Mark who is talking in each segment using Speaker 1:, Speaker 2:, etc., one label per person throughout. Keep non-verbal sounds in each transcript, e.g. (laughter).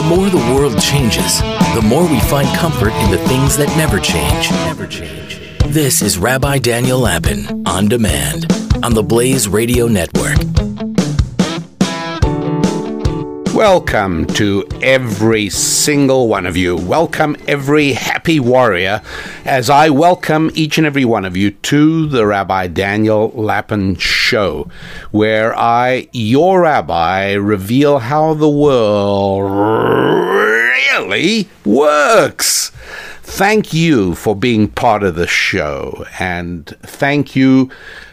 Speaker 1: The more the world changes, the more we find comfort in the things that never change. Never change. This is Rabbi Daniel Lapin on demand on the Blaze Radio Network.
Speaker 2: Welcome to every single one of you. Welcome every happy warrior as I welcome each and every one of you to the Rabbi Daniel Lapin Show, where I, your rabbi, reveal how the world really works. Thank you for being part of the show, and thank you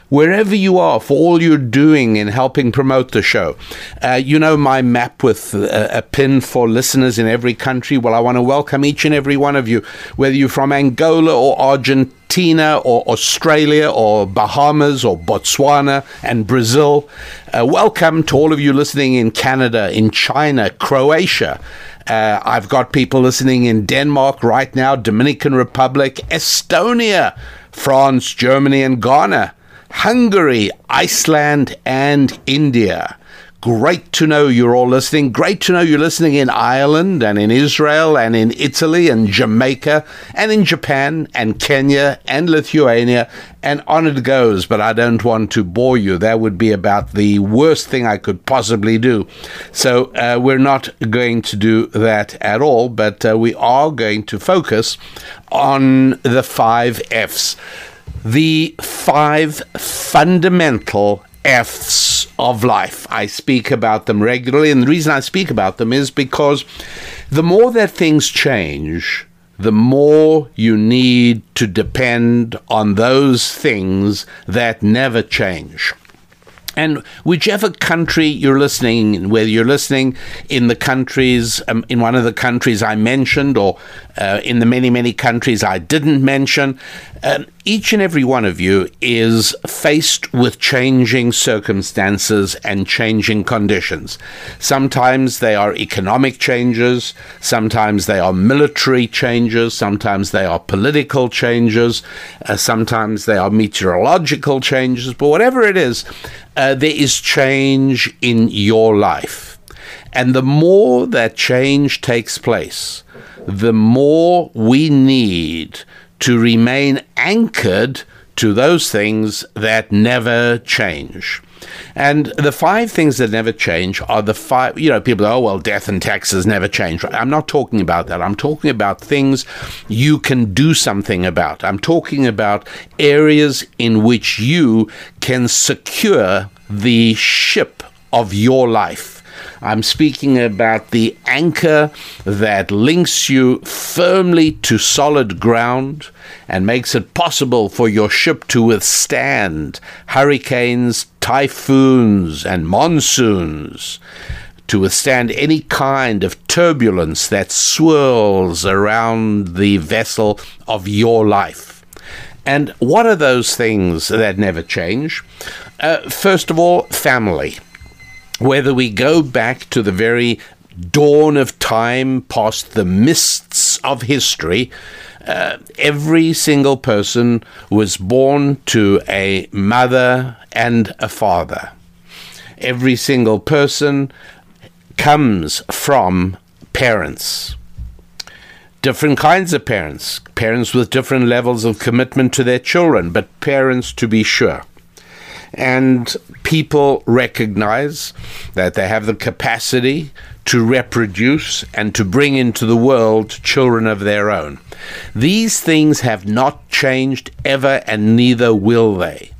Speaker 2: wherever you are for all you're doing in helping promote the show. Uh, you know my map with a, a, pin for listeners in every country. Well, I want to welcome each and every one of you, whether you're from Angola or Argentina or Australia or Bahamas or Botswana and Brazil. Uh, welcome to all of you listening in Canada, in China, Croatia. Uh, I've got people listening in Denmark right now, Dominican Republic, Estonia, France, Germany, and Ghana. Hungary, Iceland, and India. Great to know you're all listening. Great to know you're listening in Ireland and in Israel and in Italy and Jamaica and in Japan and Kenya and Lithuania and on it goes. But I don't want to bore you. That would be about the worst thing I could possibly do. So uh, we're not going to do that at all, but uh, we are going to focus on the five F's the five fundamental F's of life. I speak about them regularly, and the reason I speak about them is because the more that things change, the more you need to depend on those things that never change. And whichever country you're listening, whether you're listening in the countries, um, in one of the countries I mentioned, or uh, in the many, many countries I didn't mention, um, each and every one of you is faced with changing circumstances and changing conditions. Sometimes they are economic changes, sometimes they are military changes, sometimes they are political changes, uh, sometimes they are meteorological changes, but whatever it is, uh, there is change in your life. And the more that change takes place, the more we need to remain anchored to those things that never change. And the five things that never change are the five, you know, people, oh, well, death and taxes never change. I'm not talking about that. I'm talking about things you can do something about. I'm talking about areas in which you can secure the ship of your life. I'm speaking about the anchor that links you firmly to solid ground and makes it possible for your ship to withstand hurricanes, typhoons, and monsoons to withstand any kind of turbulence that swirls around the vessel of your life. And what are those things that never change? Uh, first of all, family whether we go back to the very dawn of time, past the mists of history, uh, every single person was born to a mother and a father. Every single person comes from parents. Different kinds of parents, parents with different levels of commitment to their children, but parents to be sure. And people recognize that they have the capacity to reproduce and to bring into the world children of their own. These things have not changed ever, and neither will they.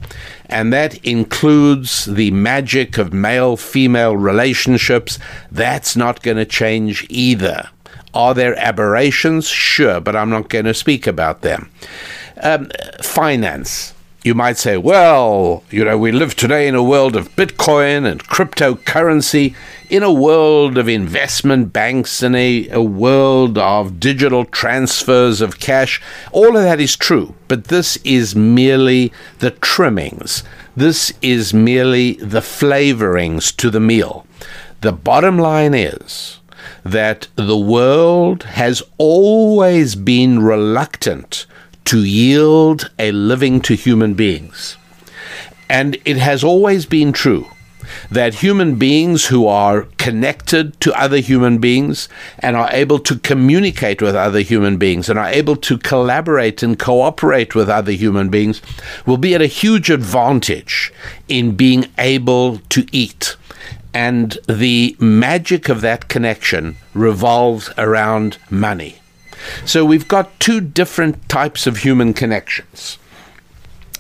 Speaker 2: And that includes the magic of male female relationships. That's not going to change either. Are there aberrations? Sure, but I'm not going to speak about them. Um, finance you might say, well, you know, we live today in a world of Bitcoin and cryptocurrency, in a world of investment banks, and a, a world of digital transfers of cash. All of that is true, but this is merely the trimmings. This is merely the flavorings to the meal. The bottom line is that the world has always been reluctant to yield a living to human beings. And it has always been true that human beings who are connected to other human beings and are able to communicate with other human beings and are able to collaborate and cooperate with other human beings will be at a huge advantage in being able to eat. And the magic of that connection revolves around money. So we've got two different types of human connections.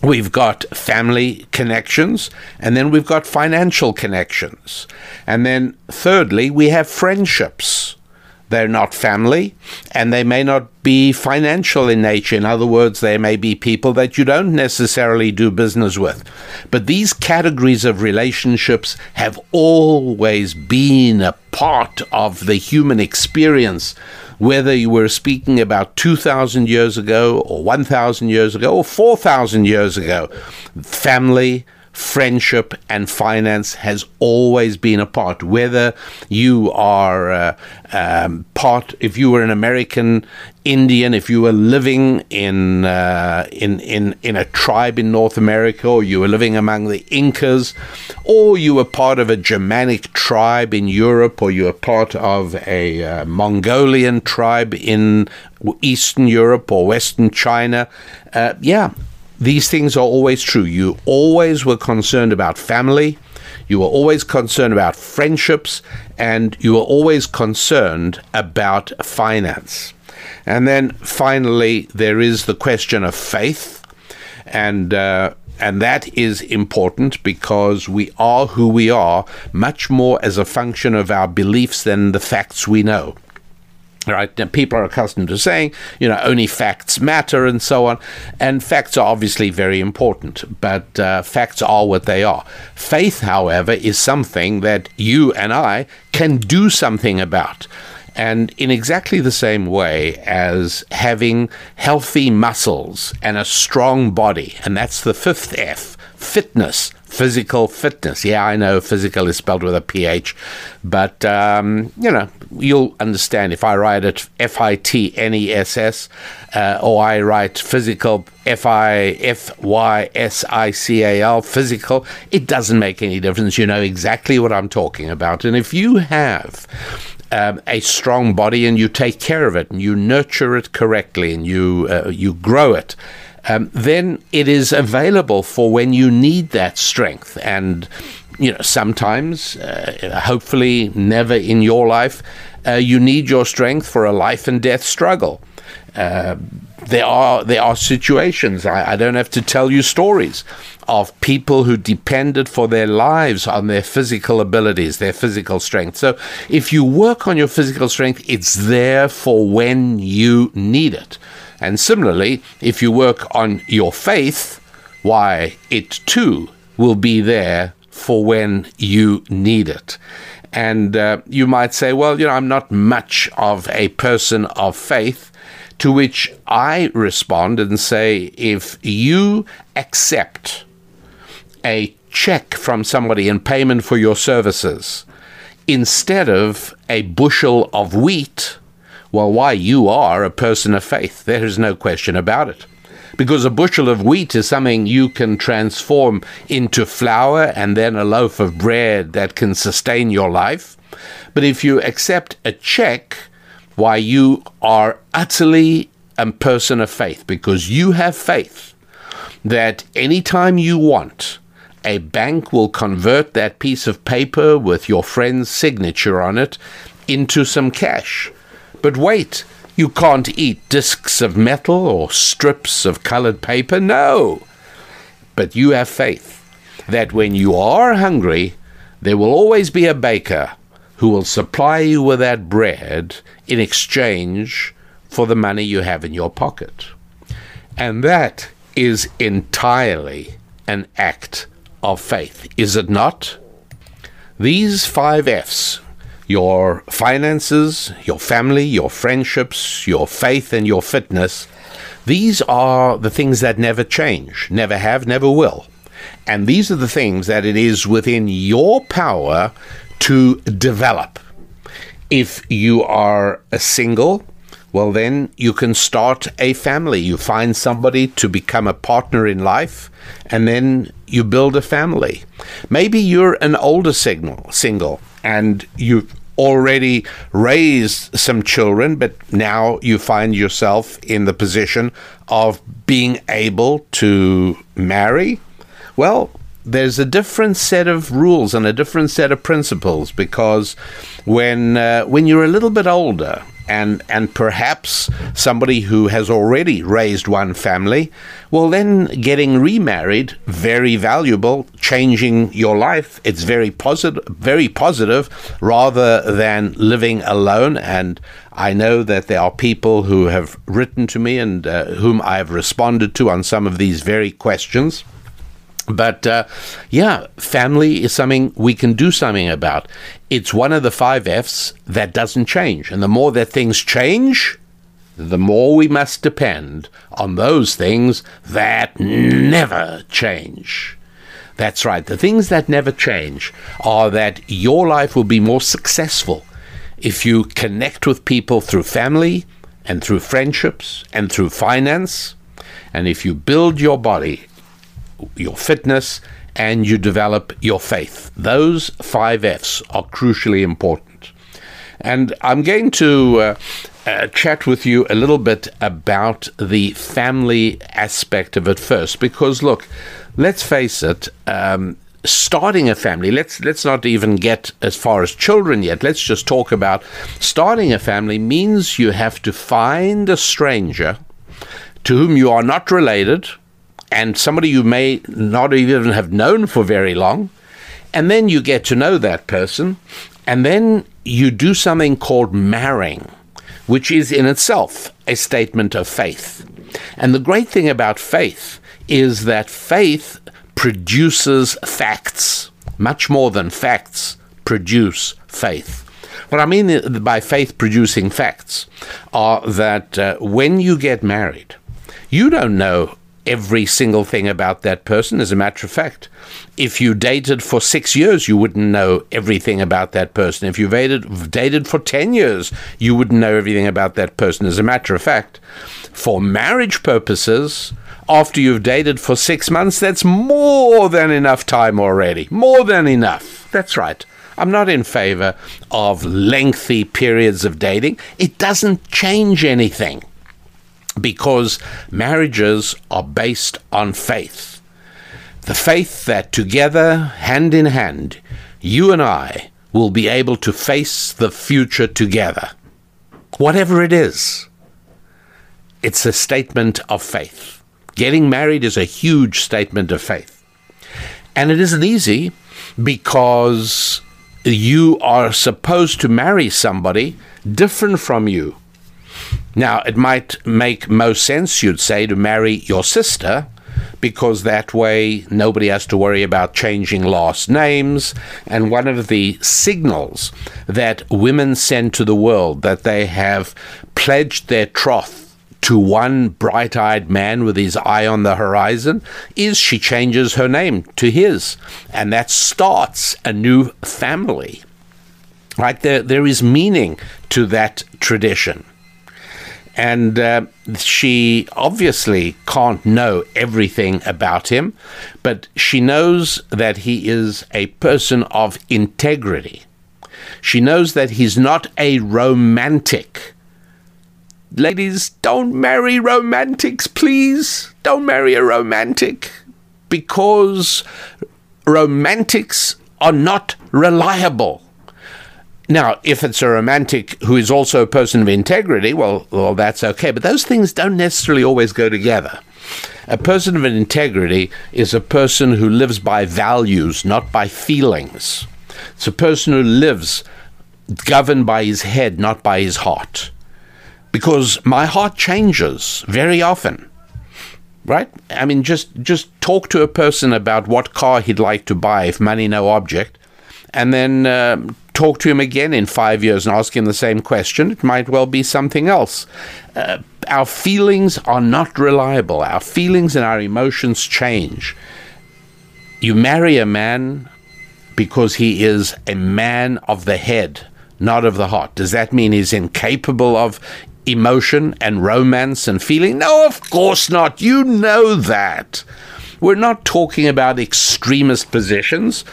Speaker 2: We've got family connections, and then we've got financial connections. And then, thirdly, we have friendships. They're not family, and they may not be financial in nature. In other words, they may be people that you don't necessarily do business with. But these categories of relationships have always been a part of the human experience whether you were speaking about 2,000 years ago or 1,000 years ago or 4,000 years ago, family, friendship and finance has always been a part. Whether you are uh, um, part, if you were an American Indian, if you were living in uh, in in in a tribe in North America, or you were living among the Incas, or you were part of a Germanic tribe in Europe, or you were part of a uh, Mongolian tribe in Eastern Europe or Western China, uh, yeah, these things are always true. You always were concerned about family, you were always concerned about friendships, and you were always concerned about finance. And then finally, there is the question of faith, and uh, and that is important because we are who we are much more as a function of our beliefs than the facts we know right? And people are accustomed to saying, you know, only facts matter and so on. And facts are obviously very important, but uh, facts are what they are. Faith, however, is something that you and I can do something about. And in exactly the same way as having healthy muscles and a strong body, and that's the fifth F, fitness, physical fitness. Yeah, I know physical is spelled with a PH, but, um, you know, you'll understand if I write it F I T N E S S uh, or I write physical F I F Y S I C A L, physical, it doesn't make any difference. You know exactly what I'm talking about. And if you have um, a strong body and you take care of it and you nurture it correctly and you uh, you grow it, um, then it is available for when you need that strength. And you know, sometimes, uh, hopefully, never in your life, uh, you need your strength for a life and death struggle. Uh, there are there are situations. I, I, don't have to tell you stories of people who depended for their lives on their physical abilities, their physical strength. So if you work on your physical strength, it's there for when you need it. And similarly, if you work on your faith, why it too will be there for when you need it. And uh, you might say, well, you know, I'm not much of a person of faith. To which I respond and say, if you accept a check from somebody in payment for your services instead of a bushel of wheat, well, why you are a person of faith. There is no question about it. Because a bushel of wheat is something you can transform into flour and then a loaf of bread that can sustain your life. But if you accept a check, why you are utterly a person of faith because you have faith that anytime you want, a bank will convert that piece of paper with your friend's signature on it into some cash. But wait, you can't eat discs of metal or strips of colored paper. No. But you have faith that when you are hungry, there will always be a baker who will supply you with that bread in exchange for the money you have in your pocket. And that is entirely an act of faith, is it not? These five F's your finances, your family, your friendships, your faith, and your fitness, these are the things that never change, never have, never will. And these are the things that it is within your power to develop. If you are a single, well, then you can start a family. You find somebody to become a partner in life, and then you build a family. Maybe you're an older signal, single and you've already raised some children, but now you find yourself in the position of being able to marry. Well, there's a different set of rules and a different set of principles because when uh, when you're a little bit older and and perhaps somebody who has already raised one family, well then getting remarried very valuable, changing your life. It's very positive, very positive, rather than living alone. And I know that there are people who have written to me and uh, whom I have responded to on some of these very questions. But uh, yeah, family is something we can do something about. It's one of the five F's that doesn't change. And the more that things change, the more we must depend on those things that never change. That's right. The things that never change are that your life will be more successful if you connect with people through family and through friendships and through finance. And if you build your body your fitness, and you develop your faith. Those five F's are crucially important. And I'm going to uh, uh, chat with you a little bit about the family aspect of it first, because look, let's face it. Um, starting a family let's let's not even get as far as children yet let's just talk about starting a family means you have to find a stranger to whom you are not related and somebody you may not even have known for very long. And then you get to know that person, and then you do something called marrying, which is in itself a statement of faith. And the great thing about faith is that faith produces facts, much more than facts produce faith. What I mean by faith producing facts are that uh, when you get married, you don't know every single thing about that person. As a matter of fact, if you dated for six years, you wouldn't know everything about that person. If you dated, dated for 10 years, you wouldn't know everything about that person. As a matter of fact, for marriage purposes, after you've dated for six months, that's more than enough time already. More than enough. That's right. I'm not in favor of lengthy periods of dating. It doesn't change anything because marriages are based on faith. The faith that together, hand in hand, you and I will be able to face the future together. Whatever it is, it's a statement of faith. Getting married is a huge statement of faith. And it isn't easy because you are supposed to marry somebody different from you now, it might make most sense, you'd say, to marry your sister because that way nobody has to worry about changing last names. And one of the signals that women send to the world that they have pledged their troth to one bright eyed man with his eye on the horizon is she changes her name to his. And that starts a new family. Right? There, there is meaning to that tradition. And uh, she obviously can't know everything about him, but she knows that he is a person of integrity. She knows that he's not a romantic. Ladies, don't marry romantics, please. Don't marry a romantic because romantics are not reliable. Now, if it's a romantic who is also a person of integrity, well, well, that's okay. But those things don't necessarily always go together. A person of integrity is a person who lives by values, not by feelings. It's a person who lives governed by his head, not by his heart. Because my heart changes very often. Right? I mean, just just talk to a person about what car he'd like to buy if money no object, and then uh, talk to him again in five years and ask him the same question, it might well be something else. Uh, our feelings are not reliable. Our feelings and our emotions change. You marry a man because he is a man of the head, not of the heart. Does that mean he's incapable of emotion and romance and feeling? No, of course not. You know that. We're not talking about extremist positions.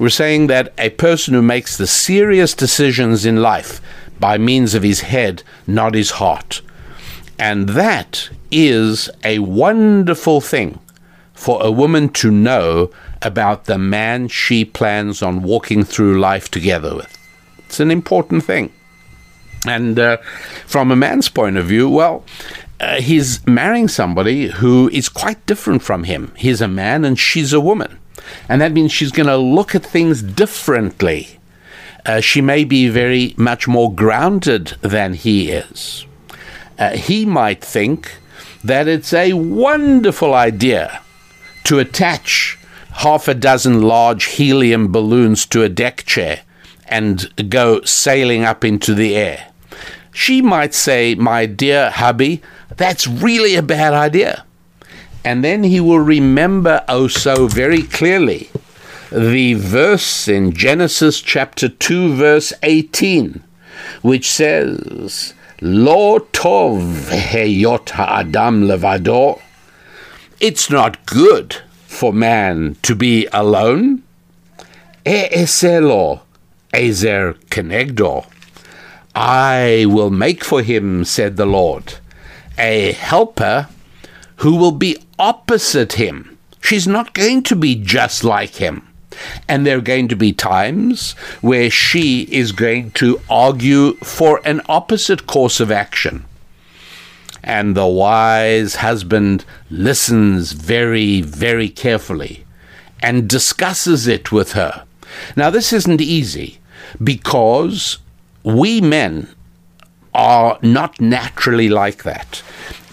Speaker 2: We're saying that a person who makes the serious decisions in life by means of his head, not his heart. And that is a wonderful thing for a woman to know about the man she plans on walking through life together with. It's an important thing. And uh, from a man's point of view, well, uh, he's marrying somebody who is quite different from him. He's a man and she's a woman. And that means she's going to look at things differently. Uh, she may be very much more grounded than he is. Uh, he might think that it's a wonderful idea to attach half a dozen large helium balloons to a deck chair and go sailing up into the air. She might say, My dear hubby, that's really a bad idea. And then he will remember, oh, so very clearly, the verse in Genesis chapter 2, verse 18, which says, Lo tov heyot ha'adam levado. It's not good for man to be alone. E'eselo ezer kenegdo. I will make for him, said the Lord, a helper who will be opposite him. She's not going to be just like him. And there are going to be times where she is going to argue for an opposite course of action. And the wise husband listens very, very carefully and discusses it with her. Now, this isn't easy because we men are not naturally like that.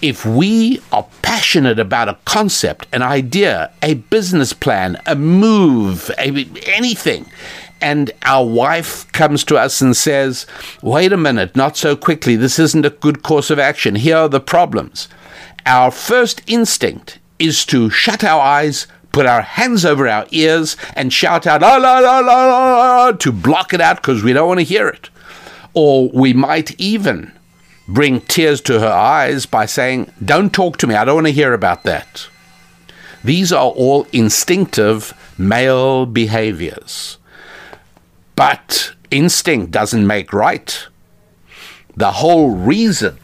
Speaker 2: If we are passionate about a concept, an idea, a business plan, a move, a, anything, and our wife comes to us and says, Wait a minute, not so quickly, this isn't a good course of action, here are the problems. Our first instinct is to shut our eyes, put our hands over our ears, and shout out, la la la la la, to block it out because we don't want to hear it. Or we might even bring tears to her eyes by saying, Don't talk to me, I don't want to hear about that. These are all instinctive male behaviors. But instinct doesn't make right. The whole reason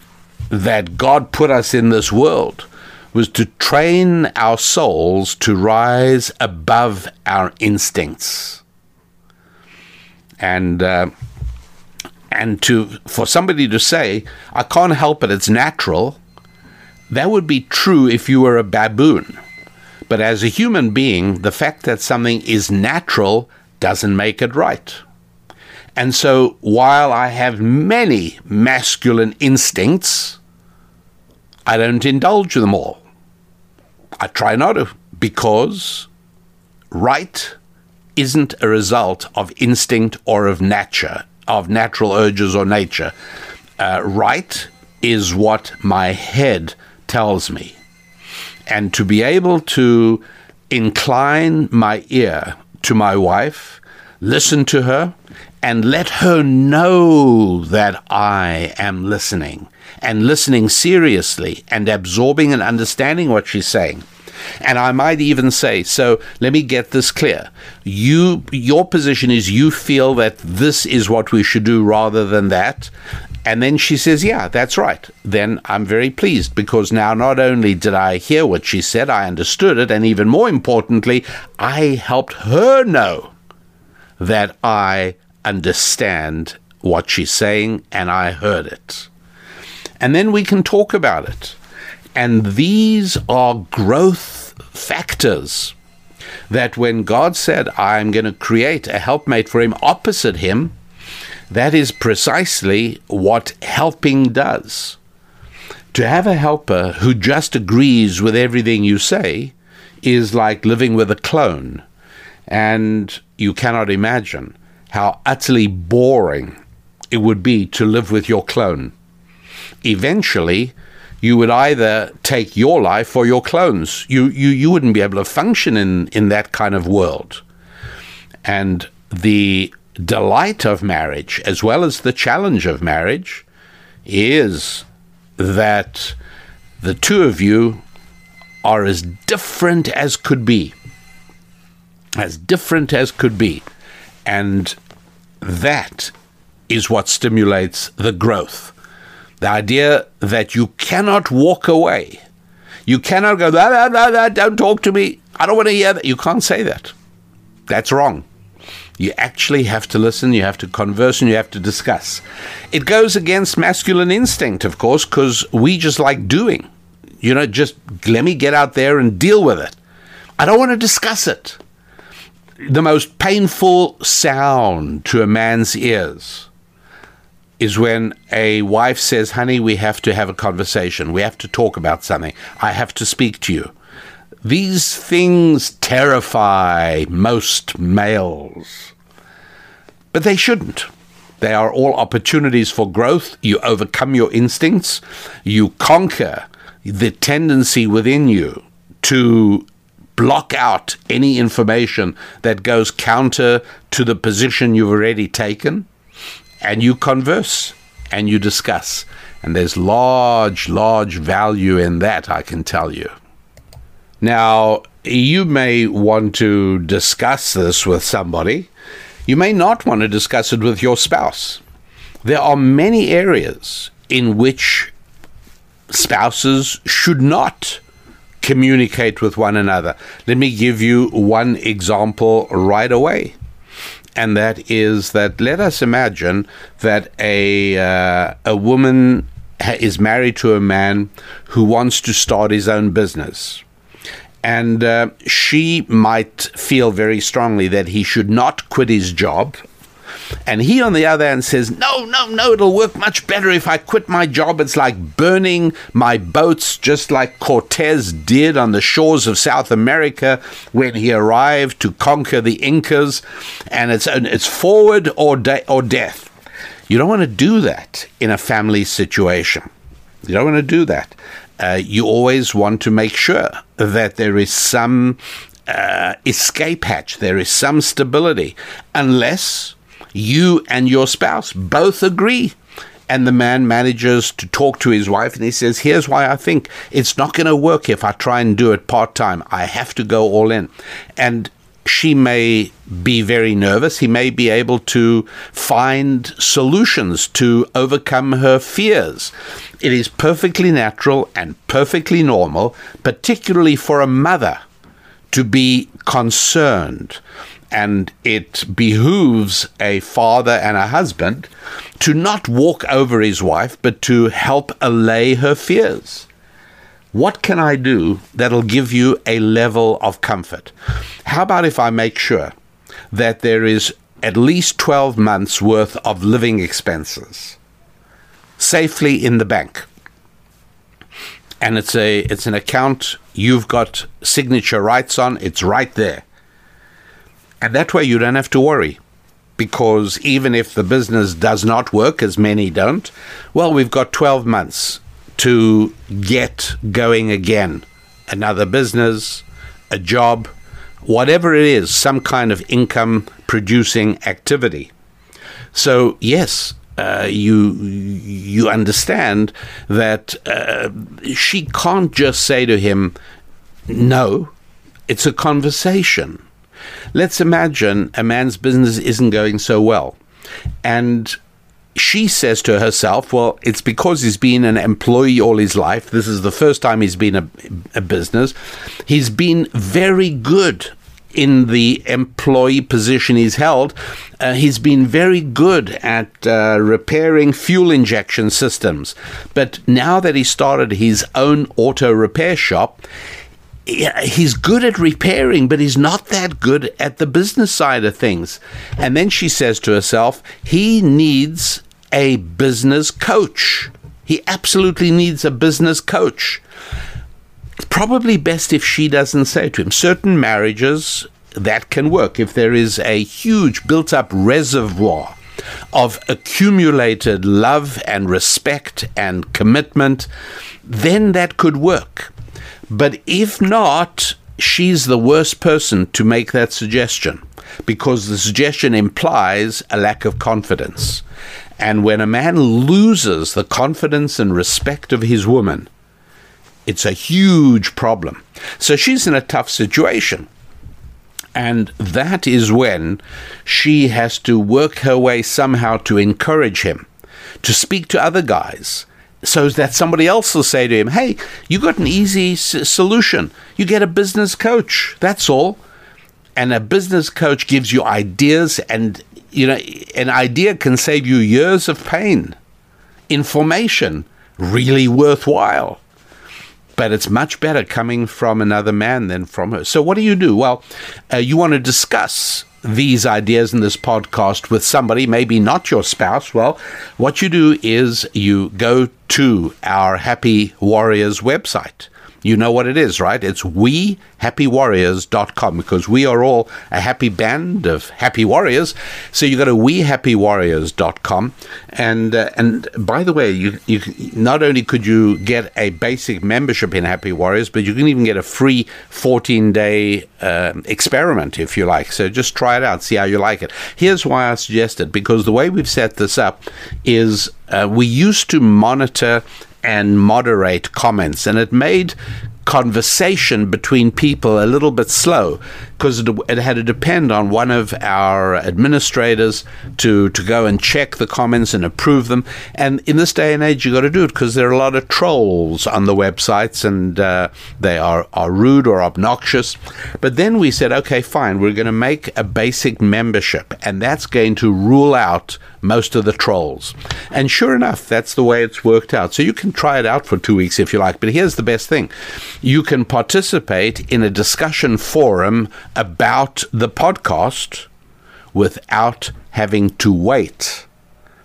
Speaker 2: that God put us in this world was to train our souls to rise above our instincts. And uh, and to for somebody to say i can't help it it's natural that would be true if you were a baboon. But as a human being the fact that something is natural doesn't make it right. And so while i have many masculine instincts i don't indulge them all. I try not to because right isn't a result of instinct or of nature of natural urges or nature. Uh, right is what my head tells me. And to be able to incline my ear to my wife, listen to her, and let her know that I am listening and listening seriously and absorbing and understanding what she's saying and I might even say, so let me get this clear. You, your position is you feel that this is what we should do rather than that. And then she says, Yeah, that's right. Then I'm very pleased because now not only did I hear what she said, I understood it. And even more importantly, I helped her know that I understand what she's saying and I heard it. And then we can talk about it. And these are growth factors that when God said, I'm going to create a helpmate for him opposite him, that is precisely what helping does. To have a helper who just agrees with everything you say is like living with a clone. And you cannot imagine how utterly boring it would be to live with your clone. Eventually, you would either take your life or your clones. You, you, you wouldn't be able to function in, in that kind of world. And the delight of marriage, as well as the challenge of marriage, is that the two of you are as different as could be. As different as could be. And that is what stimulates the growth. The idea that you cannot walk away. You cannot go, da, da, da, da, don't talk to me. I don't want to hear that. You can't say that. That's wrong. You actually have to listen, you have to converse, and you have to discuss. It goes against masculine instinct, of course, because we just like doing. You know, just let me get out there and deal with it. I don't want to discuss it. The most painful sound to a man's ears is when a wife says, Honey, we have to have a conversation. We have to talk about something. I have to speak to you. These things terrify most males, but they shouldn't. They are all opportunities for growth. You overcome your instincts, you conquer the tendency within you to block out any information that goes counter to the position you've already taken, and you converse and you discuss. And there's large, large value in that, I can tell you. Now, you may want to discuss this with somebody. You may not want to discuss it with your spouse. There are many areas in which spouses should not communicate with one another. Let me give you one example right away. And that is that let us imagine that a, uh, a woman is married to a man who wants to start his own business and uh, she might feel very strongly that he should not quit his job. And he, on the other hand, says, No, no, no, it'll work much better if I quit my job. It's like burning my boats, just like Cortez did on the shores of South America when he arrived to conquer the Incas. And it's, it's forward or, de- or death. You don't want to do that in a family situation. You don't want to do that uh, you always want to make sure that there is some uh, escape hatch, there is some stability, unless you and your spouse both agree. And the man manages to talk to his wife and he says, Here's why I think it's not going to work if I try and do it part time. I have to go all in. And she may be very nervous. He may be able to find solutions to overcome her fears. It is perfectly natural and perfectly normal, particularly for a mother, to be concerned. And it behooves a father and a husband to not walk over his wife, but to help allay her fears. What can I do that'll give you a level of comfort? How about if I make sure that there is at least 12 months worth of living expenses safely in the bank? And it's a it's an account you've got signature rights on, it's right there. And that way you don't have to worry because even if the business does not work, as many don't, well, we've got 12 months to get going again. Another business, a job, whatever it is, some kind of income producing activity. So, yes, uh, you you understand that uh, she can't just say to him, "No." It's a conversation. Let's imagine a man's business isn't going so well, and she says to herself, well, it's because he's been an employee all his life. This is the first time he's been a, a business. He's been very good in the employee position he's held. Uh, he's been very good at uh, repairing fuel injection systems. But now that he started his own auto repair shop, he's good at repairing, but he's not that good at the business side of things. And then she says to herself, he needs a business coach. He absolutely needs a business coach. Probably best if she doesn't say to him. Certain marriages, that can work. If there is a huge built up reservoir of accumulated love and respect and commitment, then that could work. But if not, she's the worst person to make that suggestion because the suggestion implies a lack of confidence. And when a man loses the confidence and respect of his woman, it's a huge problem. So she's in a tough situation. And that is when she has to work her way somehow to encourage him, to speak to other guys, so that somebody else will say to him, Hey, you got an easy s- solution. You get a business coach. That's all. And a business coach gives you ideas, and you know, an idea can save you years of pain. Information, really worthwhile but it's much better coming from another man than from her. So, what do you do? Well, uh, you want to discuss these ideas in this podcast with somebody, maybe not your spouse. Well, what you do is you go to our Happy Warriors website. You know what it is, right? It's wehappywarriors.com because we are all a happy band of happy warriors. So you go to wehappywarriors.com. And uh, and by the way, you, you not only could you get a basic membership in Happy Warriors, but you can even get a free 14 day uh, experiment if you like. So just try it out, see how you like it. Here's why I suggest it because the way we've set this up is uh, we used to monitor and moderate comments, and it made conversation between people a little bit slow because it, it, had to depend on one of our administrators to, to go and check the comments and approve them. And in this day and age, you've got to do it because there are a lot of trolls on the websites and uh, they are, are rude or obnoxious. But then we said, okay, fine, we're going to make a basic membership, and that's going to rule out most of the trolls. And sure enough, that's the way it's worked out. So you can try it out for two weeks if you like. But here's the best thing you can participate in a discussion forum about the podcast without having to wait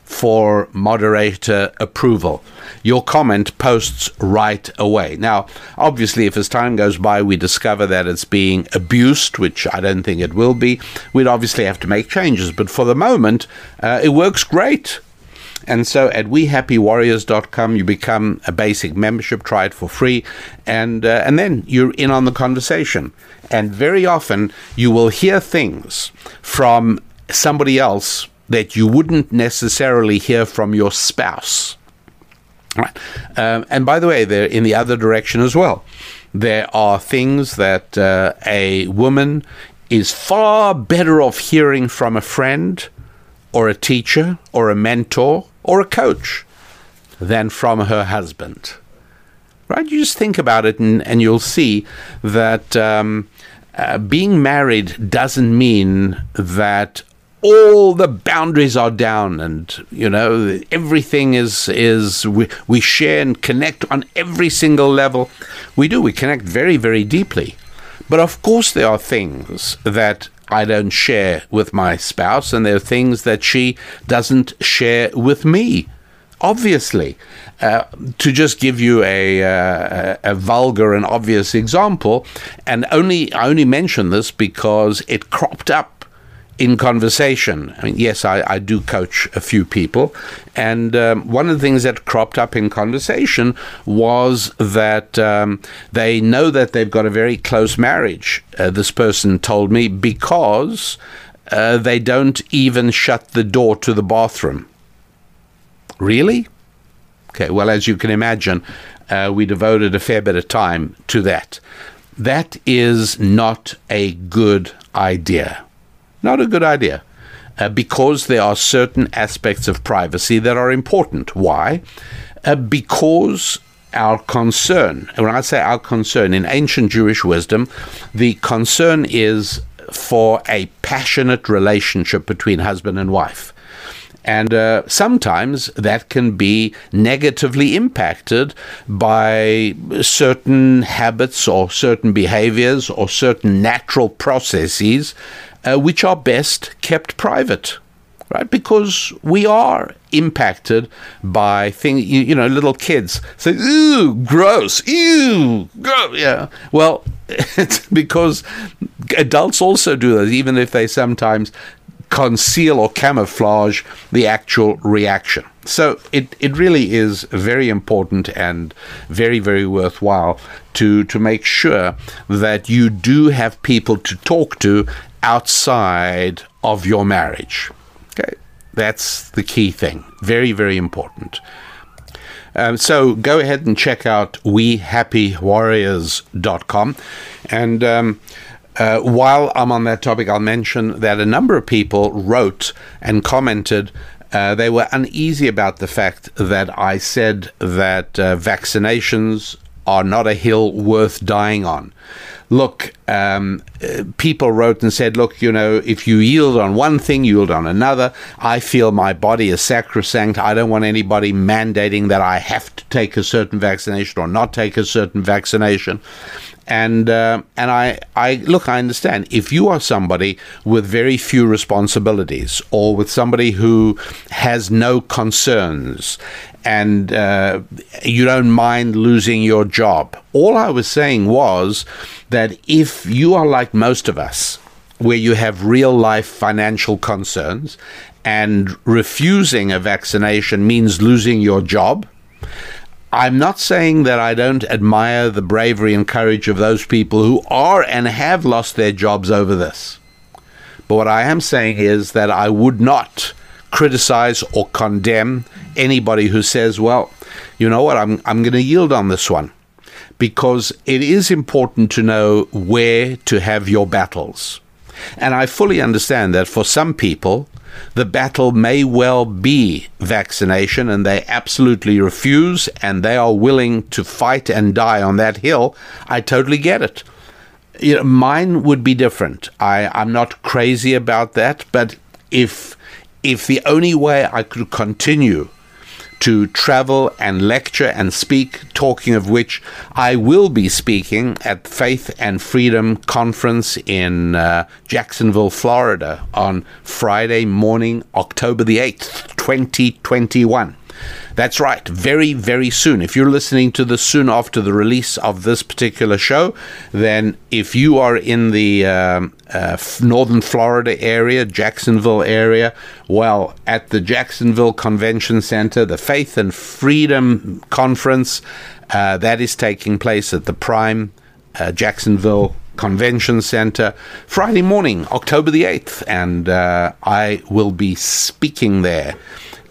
Speaker 2: for moderator approval. Your comment posts right away. Now, obviously, if as time goes by we discover that it's being abused, which I don't think it will be, we'd obviously have to make changes. But for the moment, uh, it works great. And so at wehappywarriors.com, you become a basic membership, try it for free, and, uh, and then you're in on the conversation. And very often you will hear things from somebody else that you wouldn't necessarily hear from your spouse. Right. Um, and by the way, they're in the other direction as well. There are things that uh, a woman is far better off hearing from a friend or a teacher or a mentor or a coach than from her husband. Right? You just think about it and, and you'll see that um, uh, being married doesn't mean that all the boundaries are down and you know everything is is we, we share and connect on every single level we do we connect very very deeply but of course there are things that I don't share with my spouse, and there are things that she doesn't share with me. Obviously, uh, to just give you a, uh, a vulgar and obvious example, and only I only mention this because it cropped up in conversation. I mean, yes, I, I do coach a few people, and um, one of the things that cropped up in conversation was that um, they know that they've got a very close marriage. Uh, this person told me because uh, they don't even shut the door to the bathroom. Really? Okay, well, as you can imagine, uh, we devoted a fair bit of time to that. That is not a good idea. Not a good idea. Uh, because there are certain aspects of privacy that are important. Why? Uh, because our concern, when I say our concern, in ancient Jewish wisdom, the concern is for a passionate relationship between husband and wife. And uh, sometimes that can be negatively impacted by certain habits or certain behaviors or certain natural processes uh, which are best kept private, right? Because we are impacted by things, you, you know, little kids say, "Ooh, gross! Ew, gross!" Yeah. Well, (laughs) it's because adults also do that, even if they sometimes conceal or camouflage the actual reaction. So it, it really is very important and very, very worthwhile to, to make sure that you do have people to talk to outside of your marriage. Okay. That's the key thing. Very, very important. Um, so go ahead and check out wehappywarriors.com. And um, uh, while I'm on that topic, I'll mention that a number of people wrote and commented. Uh, they were uneasy about the fact that I said that uh, vaccinations are not a hill worth dying on look, um, people wrote and said, look, you know, if you yield on one thing, yield on another. I feel my body is sacrosanct. I don't want anybody mandating that I have to take a certain vaccination or not take a certain vaccination and uh, and I, I look I understand if you are somebody with very few responsibilities or with somebody who has no concerns and uh, you don't mind losing your job. All I was saying was that if you are like most of us, where you have real life financial concerns, and refusing a vaccination means losing your job. I'm not saying that I don't admire the bravery and courage of those people who are and have lost their jobs over this. But what I am saying is that I would not criticize or condemn anybody who says, well, you know what, I'm, I'm going to yield on this one. Because it is important to know where to have your battles. And I fully understand that for some people, the battle may well be vaccination and they absolutely refuse and they are willing to fight and die on that hill. I totally get it. You know, mine would be different. I, I'm not crazy about that, but if if the only way I could continue to travel and lecture and speak, talking of which I will be speaking at Faith and Freedom Conference in uh, Jacksonville, Florida on Friday morning, October the 8th, 2021. That's right, very, very soon. If you're listening to this soon after the release of this particular show, then if you are in the um, uh, northern Florida area, Jacksonville area, well, at the Jacksonville Convention Center, the Faith and Freedom Conference, uh, that is taking place at the Prime uh, Jacksonville Convention Center Friday morning, October the 8th, and uh, I will be speaking there.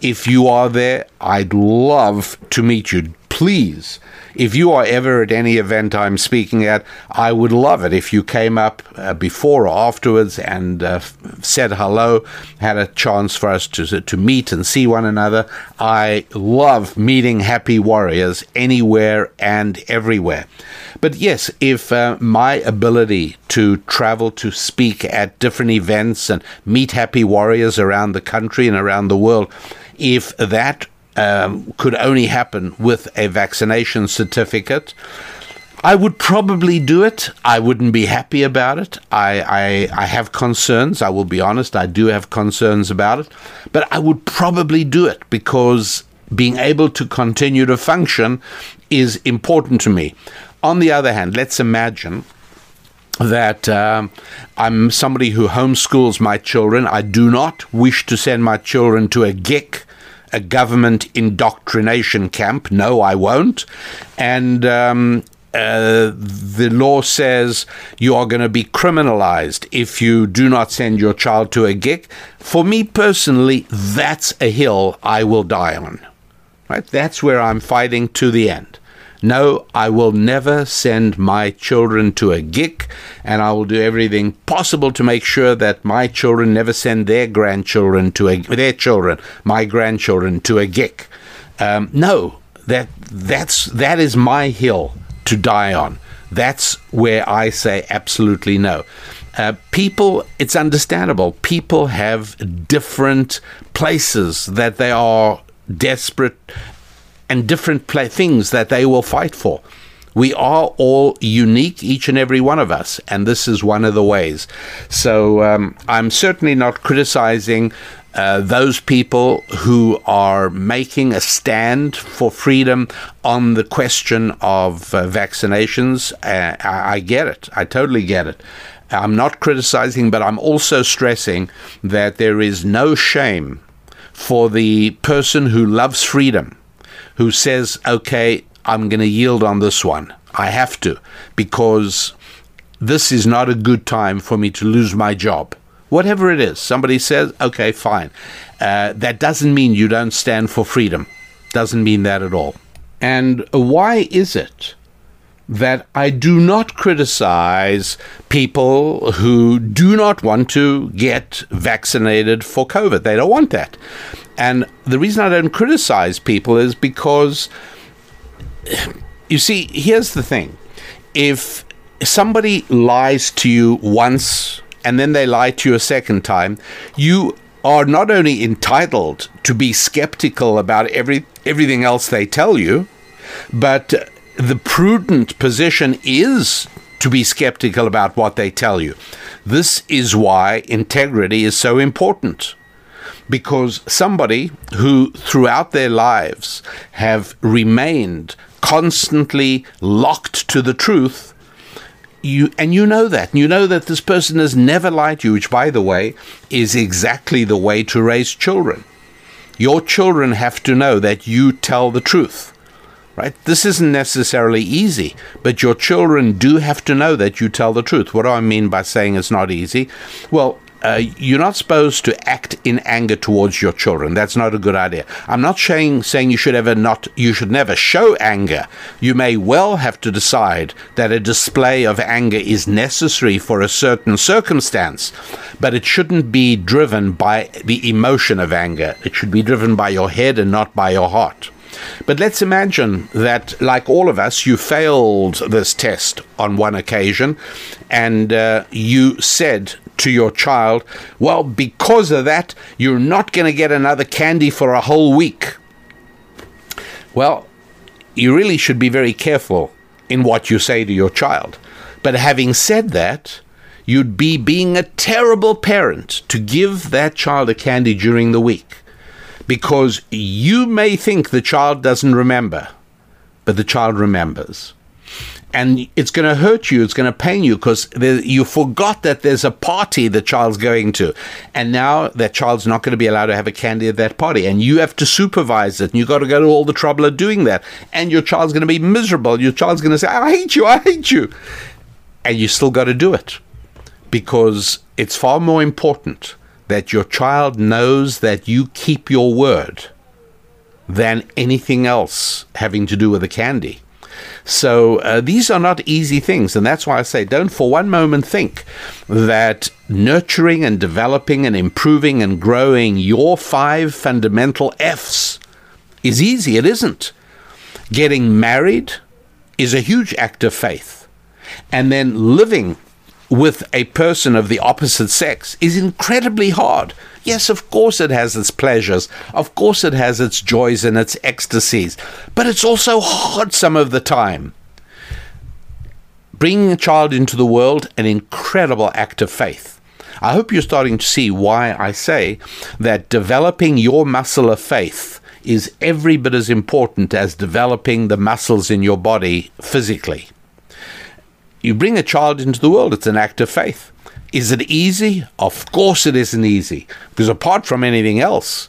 Speaker 2: If you are there, I'd love to meet you. Please, if you are ever at any event I'm speaking at, I would love it if you came up uh, before or afterwards and uh, said hello, had a chance for us to, to meet and see one another. I love meeting happy warriors anywhere and everywhere. But yes, if uh, my ability to travel to speak at different events and meet happy warriors around the country and around the world if that um, could only happen with a vaccination certificate, I would probably do it. I wouldn't be happy about it. I, I, I have concerns. I will be honest. I do have concerns about it. But I would probably do it because being able to continue to function is important to me. On the other hand, let's imagine that um, I'm somebody who homeschools my children. I do not wish to send my children to a GIC a government indoctrination camp. No, I won't. And um, uh, the law says you are going to be criminalized if you do not send your child to a GIC. For me personally, that's a hill I will die on. Right? That's where I'm fighting to the end. No, I will never send my children to a GIC, and I will do everything possible to make sure that my children never send their grandchildren to a their children, my grandchildren, to a GIC. Um, no, that that's that is my hill to die on. That's where I say absolutely no. Uh, people, it's understandable. People have different places that they are desperate and different things that they will fight for. We are all unique, each and every one of us, and this is one of the ways. So um, I'm certainly not criticizing uh, those people who are making a stand for freedom on the question of uh, vaccinations. Uh, I get it. I totally get it. I'm not criticizing, but I'm also stressing that there is no shame for the person who loves freedom who says, okay, I'm going to yield on this one. I have to, because this is not a good time for me to lose my job. whatever it is. Somebody says, okay, fine. Uh, that doesn't mean you don't stand for freedom. Doesn't mean that at all. And why is it that I do not criticize people who do not want to get vaccinated for COVID? They don't want that. And the reason I don't criticize people is because, you see, here's the thing. If somebody lies to you once and then they lie to you a second time, you are not only entitled to be skeptical about every everything else they tell you, but the prudent position is to be skeptical about what they tell you. This is why integrity is so important. Because somebody who throughout their lives have remained constantly locked to the truth you and you know that and you know that this person has never lied to you which by the way is exactly the way to raise children your children have to know that you tell the truth right this isn't necessarily easy but your children do have to know that you tell the truth what do i mean by saying it's not easy well uh, you're not supposed to act in anger towards your children. That's not a good idea. I'm not saying saying you should ever not you should never show anger. You may well have to decide that a display of anger is necessary for a certain circumstance, but it shouldn't be driven by the emotion of anger. It should be driven by your head and not by your heart. But let's imagine that, like all of us, you failed this test on one occasion and uh, you said to your child, well, because of that, you're not going to get another candy for a whole week. Well, you really should be very careful in what you say to your child. But having said that, you'd be being a terrible parent to give that child a candy during the week because you may think the child doesn't remember, but the child remembers and it's going to hurt you. It's going to pain you because you forgot that there's a party the child's going to, and now that child's not going to be allowed to have a candy at that party, and you have to supervise it, and you've got to go to all the trouble of doing that, and your child's going to be miserable. Your child's going to say, "I hate you, I hate you," and you still got to do it because it's far more important that your child knows that you keep your word than anything else having to do with the candy. So uh, these are not easy things. And that's why I say don't for one moment think that nurturing and developing and improving and growing your five fundamental F's is easy. It isn't. Getting married is a huge act of faith. And then living with a person of the opposite sex is incredibly hard. Yes, of course it has its pleasures. Of course it has its joys and its ecstasies. But it's also hard some of the time. Bringing a child into the world, an incredible act of faith. I hope you're starting to see why I say that developing your muscle of faith is every bit as important as developing the muscles in your body physically. You bring a child into the world, it's an act of faith. Is it easy? Of course it isn't easy. Because apart from anything else,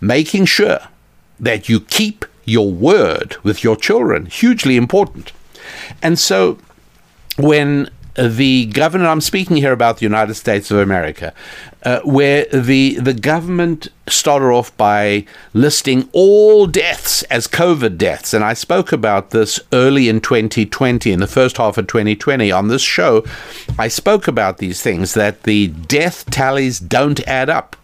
Speaker 2: making sure that you keep your word with your children, hugely important. And so when the governor, I'm speaking here about the United States of America, uh, where the, the government started off by listing all deaths as COVID deaths. And I spoke about this early in 2020, in the first half of 2020 on this show. I spoke about these things that the death tallies don't add up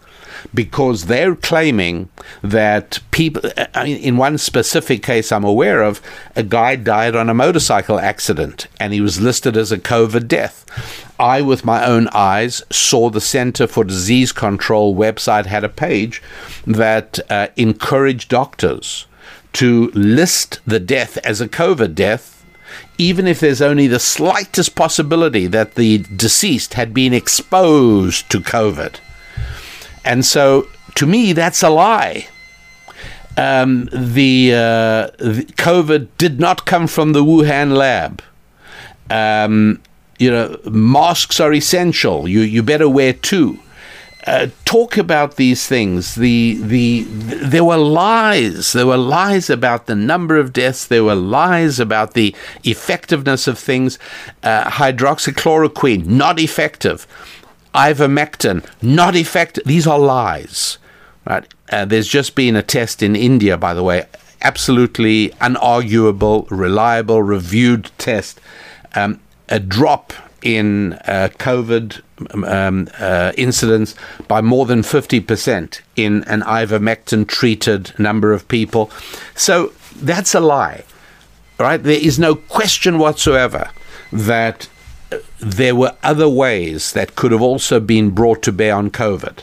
Speaker 2: because they're claiming that people, in one specific case I'm aware of, a guy died on a motorcycle accident and he was listed as a COVID death. I, with my own eyes, saw the Center for Disease Control website had a page that uh, encouraged doctors to list the death as a COVID death even if there's only the slightest possibility that the deceased had been exposed to COVID. And so, to me, that's a lie. Um, the, uh, the, COVID did not come from the Wuhan lab. Um, you know, masks are essential. You you better wear two. Uh, talk about these things. The, the, the there were lies. There were lies about the number of deaths. There were lies about the effectiveness of things. Uh, hydroxychloroquine not effective. Ivermectin, not effective. These are lies, right? Uh, there's just been a test in India, by the way, absolutely unarguable, reliable, reviewed test. Um, a drop in uh, COVID um, uh, incidents by more than 50% in an ivermectin treated number of people. So that's a lie, right? There is no question whatsoever that there were other ways that could have also been brought to bear on COVID.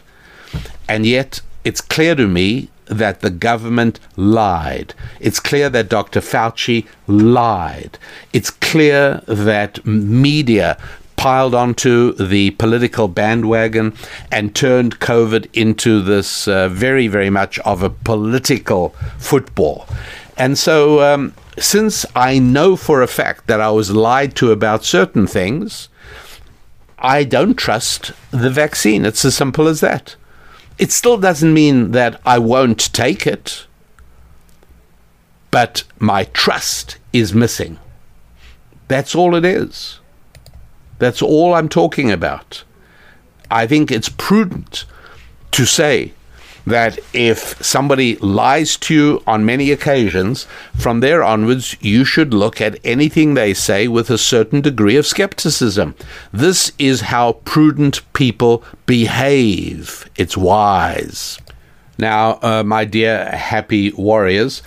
Speaker 2: And yet, it's clear to me that the government lied. It's clear that Dr. Fauci lied. It's clear that media piled onto the political bandwagon and turned COVID into this uh, very, very much of a political football. And so, um, since I know for a fact that I was lied to about certain things, I don't trust the vaccine. It's as simple as that. It still doesn't mean that I won't take it, but my trust is missing. That's all it is. That's all I'm talking about. I think it's prudent to say that if somebody lies to you on many occasions, from there onwards, you should look at anything they say with a certain degree of skepticism. This is how prudent people behave. It's wise. Now, uh, my dear happy warriors,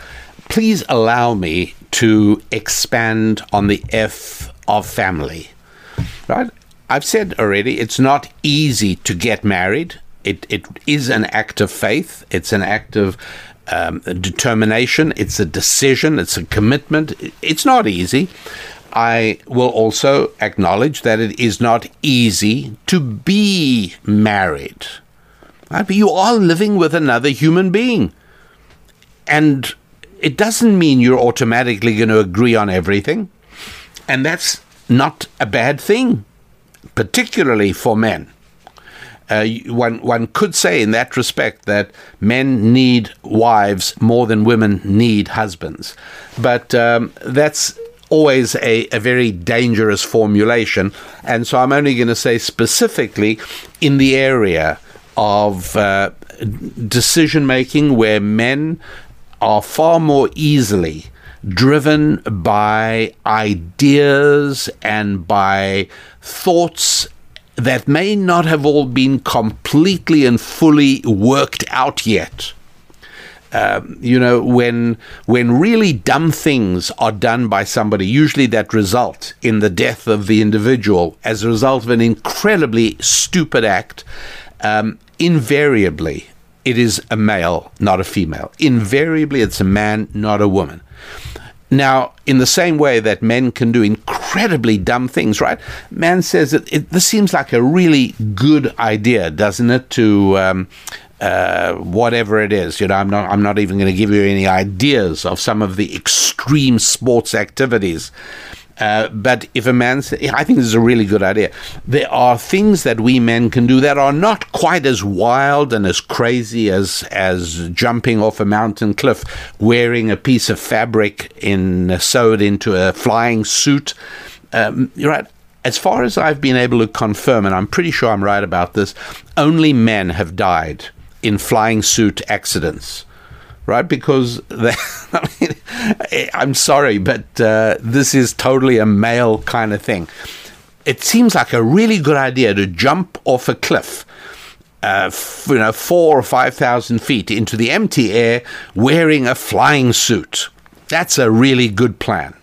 Speaker 2: please allow me to expand on the F of family. Right? I've said already, it's not easy to get married it, it is an act of faith. It's an act of um, determination. It's a decision. It's a commitment. It's not easy. I will also acknowledge that it is not easy to be married. Right? But you are living with another human being. And it doesn't mean you're automatically going to agree on everything. And that's not a bad thing, particularly for men uh, one one could say in that respect that men need wives more than women need husbands, but um, that's always a, a very dangerous formulation. And so I'm only going to say specifically in the area of uh, decision making where men are far more easily driven by ideas and by thoughts that may not have all been completely and fully worked out yet. Um, you know, when when really dumb things are done by somebody, usually that result in the death of the individual as a result of an incredibly stupid act. Um, invariably, it is a male, not a female. Invariably, it's a man, not a woman. Now, in the same way that men can do incredibly dumb things, right? Man says that it, this seems like a really good idea, doesn't it? To um, uh, whatever it is, you know, I'm not. I'm not even going to give you any ideas of some of the extreme sports activities uh, but if a man says, I think this is a really good idea. There are things that we men can do that are not quite as wild and as crazy as as jumping off a mountain cliff, wearing a piece of fabric in sewed into a flying suit. Um, right. As far as I've been able to confirm, and I'm pretty sure I'm right about this, only men have died in flying suit accidents right? Because they, (laughs) I mean, I'm sorry, but uh, this is totally a male kind of thing. It seems like a really good idea to jump off a cliff. Uh, f- you know, four or five thousand feet into the empty air wearing a flying suit. That's a really good plan.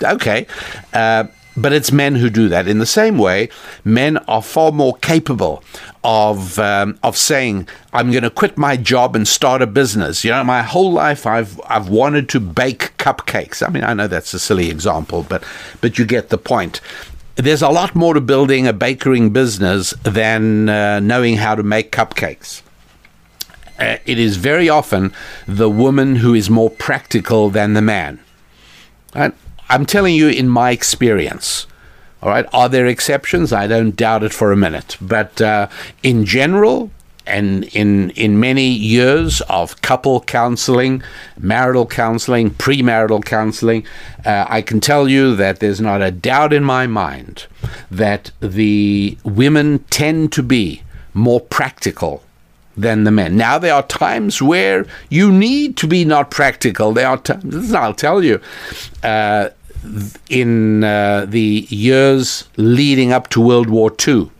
Speaker 2: Okay. Uh, but it's men who do that. In the same way, men are far more capable of um, of saying, "I'm going to quit my job and start a business." You know, my whole life I've I've wanted to bake cupcakes. I mean, I know that's a silly example, but but you get the point. There's a lot more to building a baking business than uh, knowing how to make cupcakes. Uh, it is very often the woman who is more practical than the man. Right? I'm telling you in my experience. All right. Are there exceptions? I don't doubt it for a minute. But uh, in general, and in in many years of couple counseling, marital counseling, premarital counseling, uh, I can tell you that there's not a doubt in my mind that the women tend to be more practical than the men. Now there are times where you need to be not practical. There are times I'll tell you. Uh, in uh, the years leading up to World War II,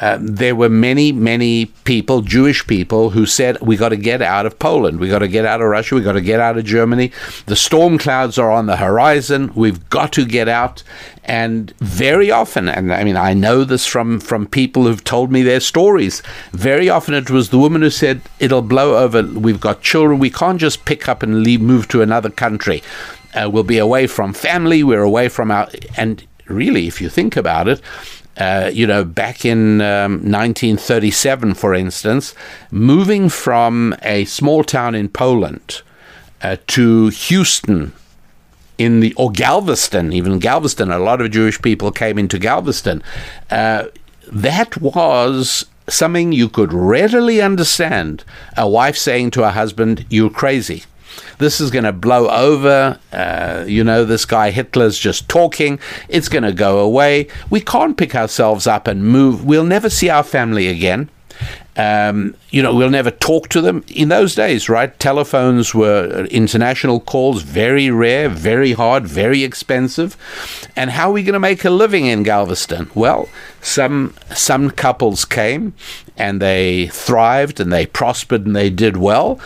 Speaker 2: uh, there were many, many people, Jewish people, who said, We got to get out of Poland. We got to get out of Russia. We got to get out of Germany. The storm clouds are on the horizon. We've got to get out. And very often, and I mean, I know this from, from people who've told me their stories, very often it was the woman who said, It'll blow over. We've got children. We can't just pick up and leave, move to another country. Uh, we'll be away from family. We're away from our. And really, if you think about it, uh, you know, back in um, 1937, for instance, moving from a small town in Poland uh, to Houston in the or Galveston, even Galveston, a lot of Jewish people came into Galveston. Uh, that was something you could readily understand. A wife saying to her husband, "You're crazy." This is going to blow over. Uh, you know, this guy Hitler's just talking. It's going to go away. We can't pick ourselves up and move. We'll never see our family again. Um, you know, we'll never talk to them. In those days, right? Telephones were international calls, very rare, very hard, very expensive. And how are we going to make a living in Galveston? Well, some some couples came and they thrived and they prospered and they did well.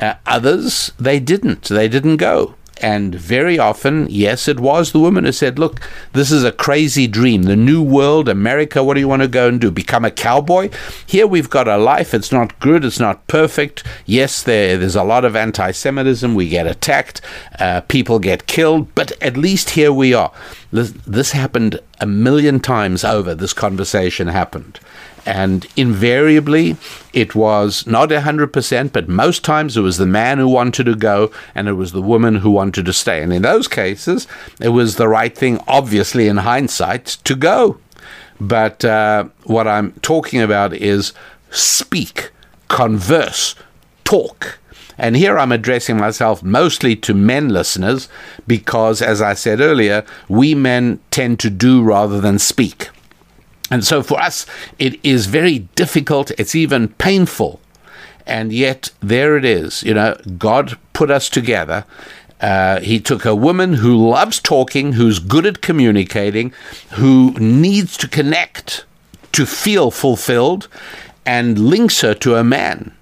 Speaker 2: Uh, others, they didn't. They didn't go. And very often, yes, it was the woman who said, Look, this is a crazy dream. The new world, America, what do you want to go and do? Become a cowboy? Here we've got a life. It's not good. It's not perfect. Yes, there, there's a lot of anti Semitism. We get attacked. Uh, people get killed. But at least here we are. This, this happened a million times over. This conversation happened. And invariably, it was not 100%, but most times it was the man who wanted to go and it was the woman who wanted to stay. And in those cases, it was the right thing, obviously, in hindsight, to go. But uh, what I'm talking about is speak, converse, talk. And here I'm addressing myself mostly to men listeners because, as I said earlier, we men tend to do rather than speak. And so for us, it is very difficult, it's even painful. And yet, there it is. You know, God put us together. Uh, he took a woman who loves talking, who's good at communicating, who needs to connect to feel fulfilled, and links her to a man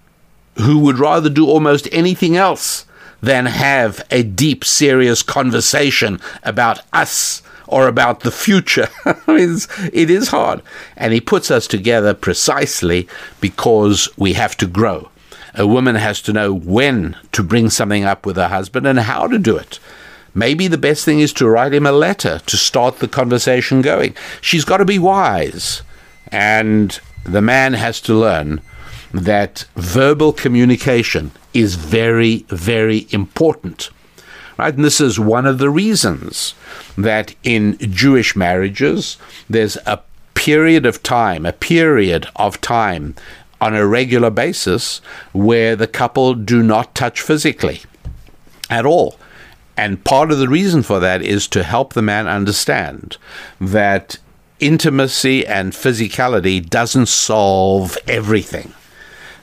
Speaker 2: who would rather do almost anything else than have a deep, serious conversation about us or about the future. (laughs) it is hard. And he puts us together precisely because we have to grow. A woman has to know when to bring something up with her husband and how to do it. Maybe the best thing is to write him a letter to start the conversation going. She's got to be wise. And the man has to learn that verbal communication is very, very important. Right? And this is one of the reasons that in Jewish marriages, there's a period of time, a period of time on a regular basis where the couple do not touch physically at all. And part of the reason for that is to help the man understand that intimacy and physicality doesn't solve everything.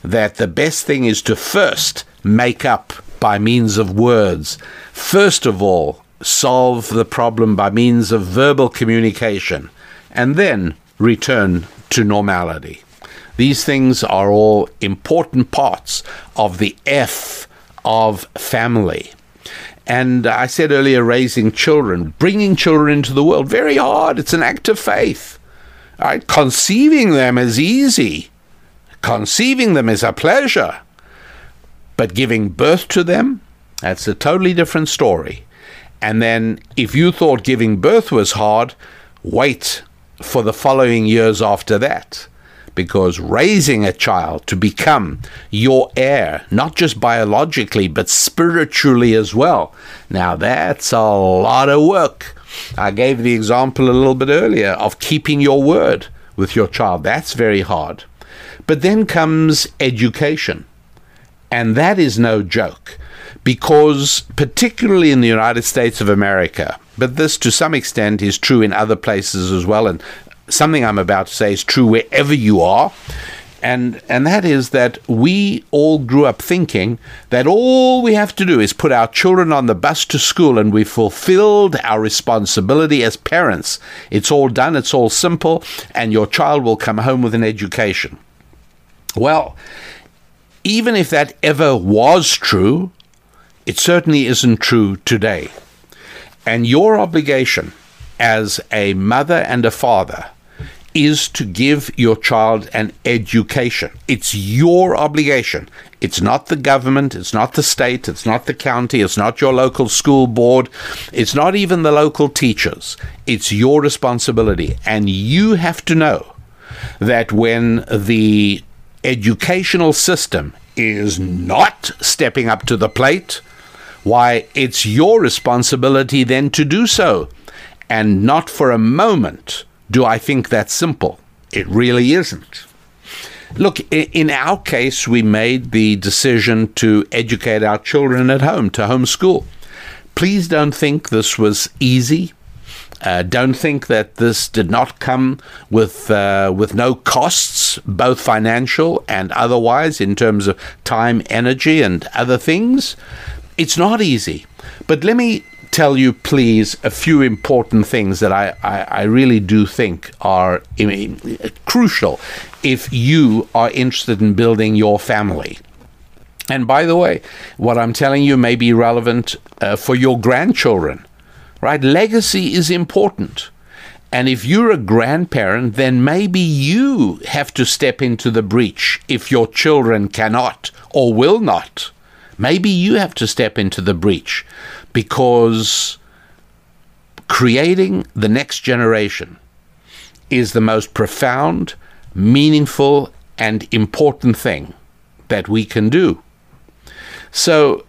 Speaker 2: That the best thing is to first make up by means of words. First of all, solve the problem by means of verbal communication, and then return to normality. These things are all important parts of the F of family. And I said earlier, raising children, bringing children into the world, very hard. It's an act of faith. Right? Conceiving them is easy. Conceiving them is a pleasure. But giving birth to them, that's a totally different story. And then if you thought giving birth was hard, wait for the following years after that. Because raising a child to become your heir, not just biologically, but spiritually as well, now that's a lot of work. I gave the example a little bit earlier of keeping your word with your child. That's very hard. But then comes education. And that is no joke because, particularly in the United States of America, but this to some extent is true in other places as well, and something I'm about to say is true wherever you are. And, and that is that we all grew up thinking that all we have to do is put our children on the bus to school and we've fulfilled our responsibility as parents. It's all done, it's all simple, and your child will come home with an education. Well, even if that ever was true, it certainly isn't true today. And your obligation as a mother and a father is to give your child an education. It's your obligation. It's not the government, it's not the state, it's not the county, it's not your local school board, it's not even the local teachers. It's your responsibility. And you have to know that when the educational system is not stepping up to the plate, why, it's your responsibility then to do so. And not for a moment do I think that's simple. It really isn't. Look, in our case, we made the decision to educate our children at home, to homeschool. Please don't think this was easy. Uh, don't think that this did not come with uh, with no costs, both financial and otherwise, in terms of time, energy, and other things. It's not easy. But let me tell you, please, a few important things that I, I, I really do think are I mean, crucial if you are interested in building your family. And by the way, what I'm telling you may be relevant uh, for your grandchildren, right? Legacy is important. And if you're a grandparent, then maybe you have to step into the breach if your children cannot or will not. Maybe you have to step into the breach because creating the next generation is the most profound, meaningful, and important thing that we can do. So,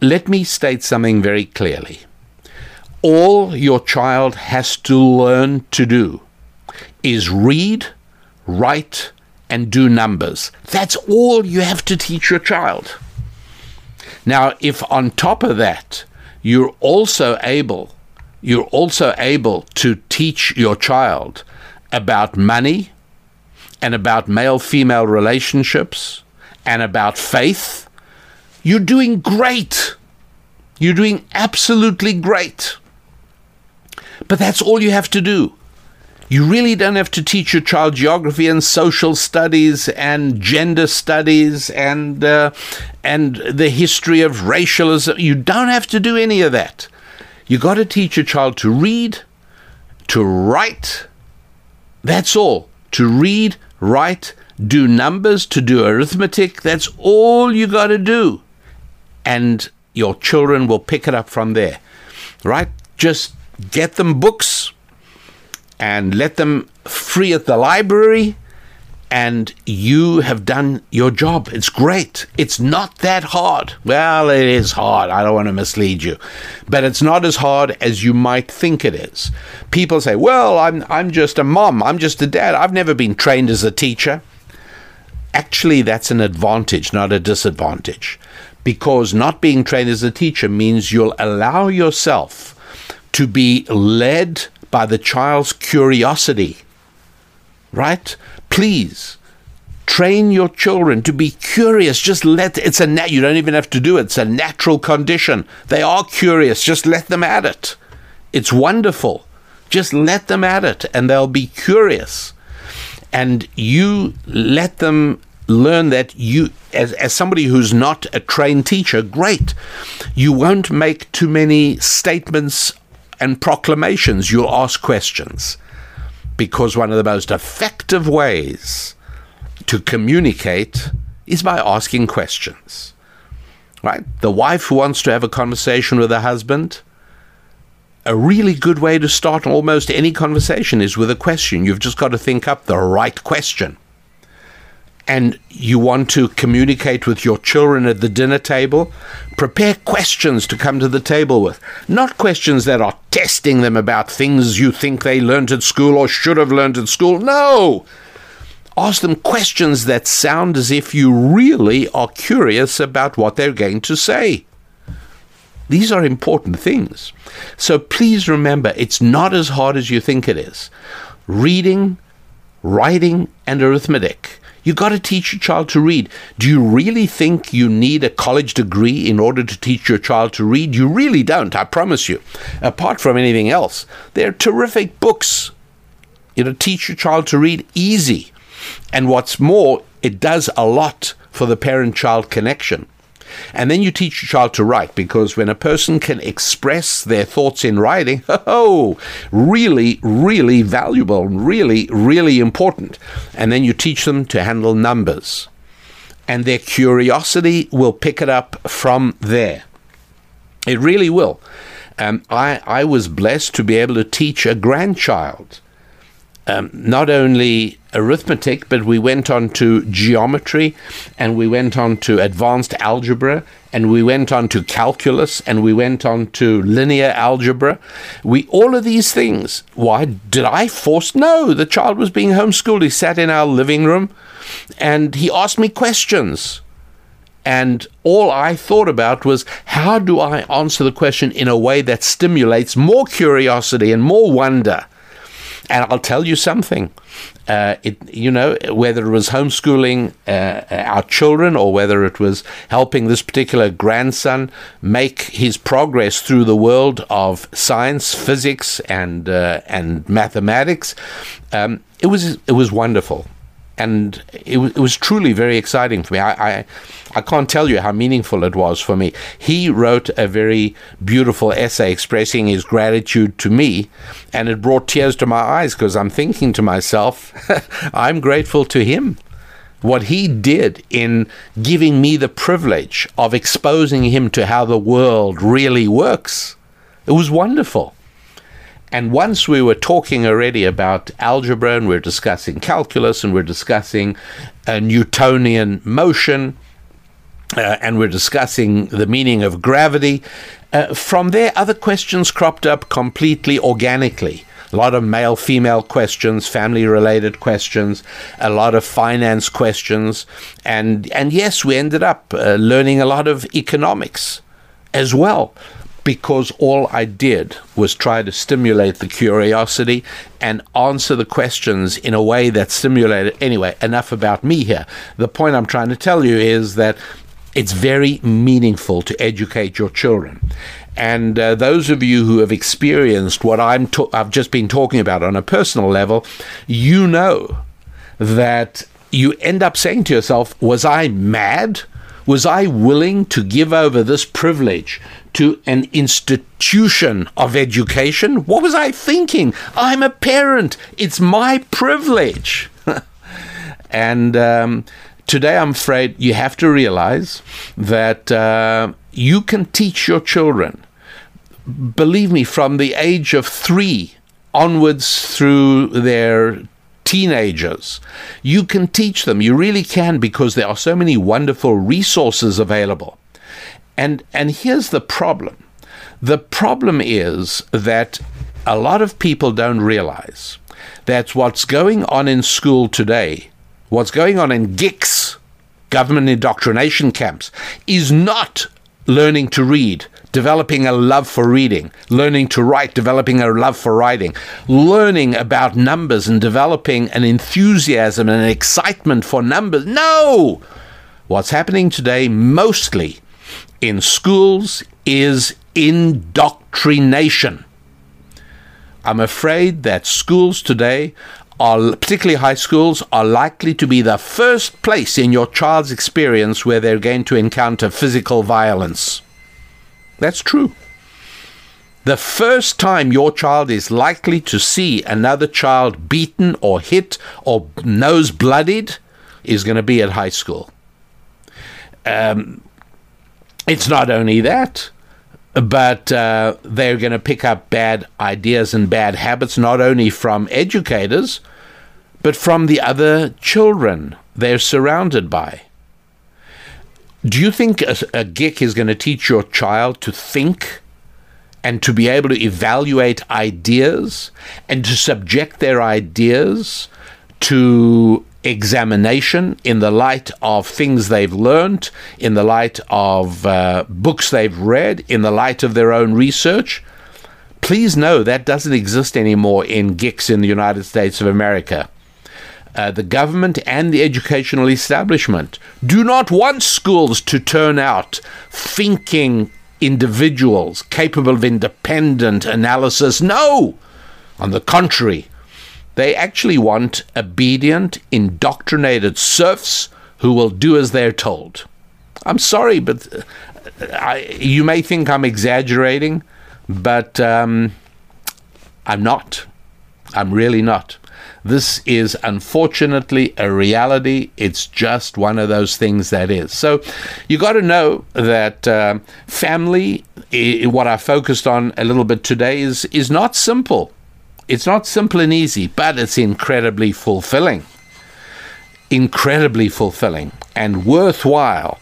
Speaker 2: let me state something very clearly. All your child has to learn to do is read, write, and do numbers. That's all you have to teach your child. Now, if on top of that, you're also able you're also able to teach your child about money and about male female relationships and about faith, you're doing great. You're doing absolutely great. But that's all you have to do. You really don't have to teach your child geography and social studies and gender studies and uh, and the history of racialism. You don't have to do any of that. You got to teach your child to read, to write. That's all. To read, write, do numbers, to do arithmetic. That's all you got to do. And your children will pick it up from there. Right? Just get them books and let them free at the library and you have done your job. It's great. It's not that hard. Well, it is hard. I don't want to mislead you. But it's not as hard as you might think it is. People say, "Well, I'm I'm just a mom. I'm just a dad. I've never been trained as a teacher." Actually, that's an advantage, not a disadvantage. Because not being trained as a teacher means you'll allow yourself to be led by the child's curiosity. Right? Please train your children to be curious. Just let it's a nat. You don't even have to do it. It's a natural condition. They are curious. Just let them at it. It's wonderful. Just let them at it, and they'll be curious. And you let them learn that you, as, as somebody who's not a trained teacher, great. You won't make too many statements and proclamations. You'll ask questions because one of the most effective ways to communicate is by asking questions. Right? The wife who wants to have a conversation with her husband, a really good way to start almost any conversation is with a question. You've just got to think up the right question. And you want to communicate with your children at the dinner table, prepare questions to come to the table with. Not questions that are testing them about things you think they learned at school or should have learned at school. No! ask them questions that sound as if you really are curious about what they're going to say. These are important things. So please remember, it's not as hard as you think it is. Reading, writing, and arithmetic. You got to teach your child to read. Do you really think you need a college degree in order to teach your child to read? You really don't, I promise you. Apart from anything else, they're terrific books. You know, teach your child to read easy. And what's more, it does a lot for the parent child connection. And then you teach your child to write because when a person can express their thoughts in writing, (laughs) oh, really, really valuable, really, really important. And then you teach them to handle numbers. And their curiosity will pick it up from there. It really will. Um, I, I was blessed to be able to teach a grandchild um, not only arithmetic, but we went on to geometry and we went on to advanced algebra and we went on to calculus and we went on to linear algebra. We all of these things. Why did I force? No, the child was being homeschooled. He sat in our living room and he asked me questions. And all I thought about was how do I answer the question in a way that stimulates more curiosity and more wonder? And I'll tell you something. Uh, it, you know, whether it was homeschooling uh, our children or whether it was helping this particular grandson make his progress through the world of science, physics, and uh, and mathematics, um, it was it was wonderful and it, it, was truly very exciting for me. I, I, I can't tell you how meaningful it was for me. He wrote a very beautiful essay expressing his gratitude to me, and it brought tears to my eyes because I'm thinking to myself, (laughs) I'm grateful to him. What he did in giving me the privilege of exposing him to how the world really works. It was wonderful. And once we were talking already about algebra and we're discussing calculus and we're discussing a Newtonian motion uh, and we're discussing the meaning of gravity, uh, from there, other questions cropped up completely organically. A lot of male female questions, family related questions, a lot of finance questions. And, and yes, we ended up uh, learning a lot of economics as well because all I did was try to stimulate the curiosity and answer the questions in a way that stimulated. Anyway, enough about me here. The point I'm trying to tell you is that it's very meaningful to educate your children. And uh, those of you who have experienced what I'm I've just been talking about on a personal level, you know that you end up saying to yourself, Was I mad? Was I willing to give over this privilege to an institution of education? What was I thinking? I'm a parent. It's my privilege. (laughs) and um, today, I'm afraid you have to realize that uh, you can teach your children, believe me, from the age of three onwards through their teenagers. You can teach them. You really can because there are so many wonderful resources available. And and here's the problem. The problem is that a lot of people don't realize that what's going on in school today, what's going on in GICs, government indoctrination camps, is not learning to read, developing a love for reading, learning to write, developing a love for writing, learning about numbers and developing an enthusiasm and an excitement for numbers. No! What's happening today mostly in schools is indoctrination. I'm afraid that schools today are, particularly high schools, are likely to be the first place in your child's experience where they're going to encounter physical violence. That's true. The first time your child is likely to see another child beaten or hit or nose bloodied is going to be at high school. Um, it's not only that, but uh, they're going to pick up bad ideas and bad habits not only from educators, but from the other children they're surrounded by. Do you think a, a GIC is going to teach your child to think and to be able to evaluate ideas and to subject their ideas to examination, in the light of things they've learned, in the light of uh, books they've read, in the light of their own research. Please know that doesn't exist anymore in GICS in the United States of America. Uh, the government and the educational establishment do not want schools to turn out thinking individuals capable of independent analysis. No! On the contrary, they actually want obedient, indoctrinated serfs who will do as they're told. I'm sorry, but uh, I, you may think I'm exaggerating, but um, I'm not. I'm really not. This is unfortunately a reality. It's just one of those things that is. So you got to know that uh, family, I- what I focused on a little bit today, is is not simple. It's not simple and easy, but it's incredibly fulfilling. Incredibly fulfilling and worthwhile.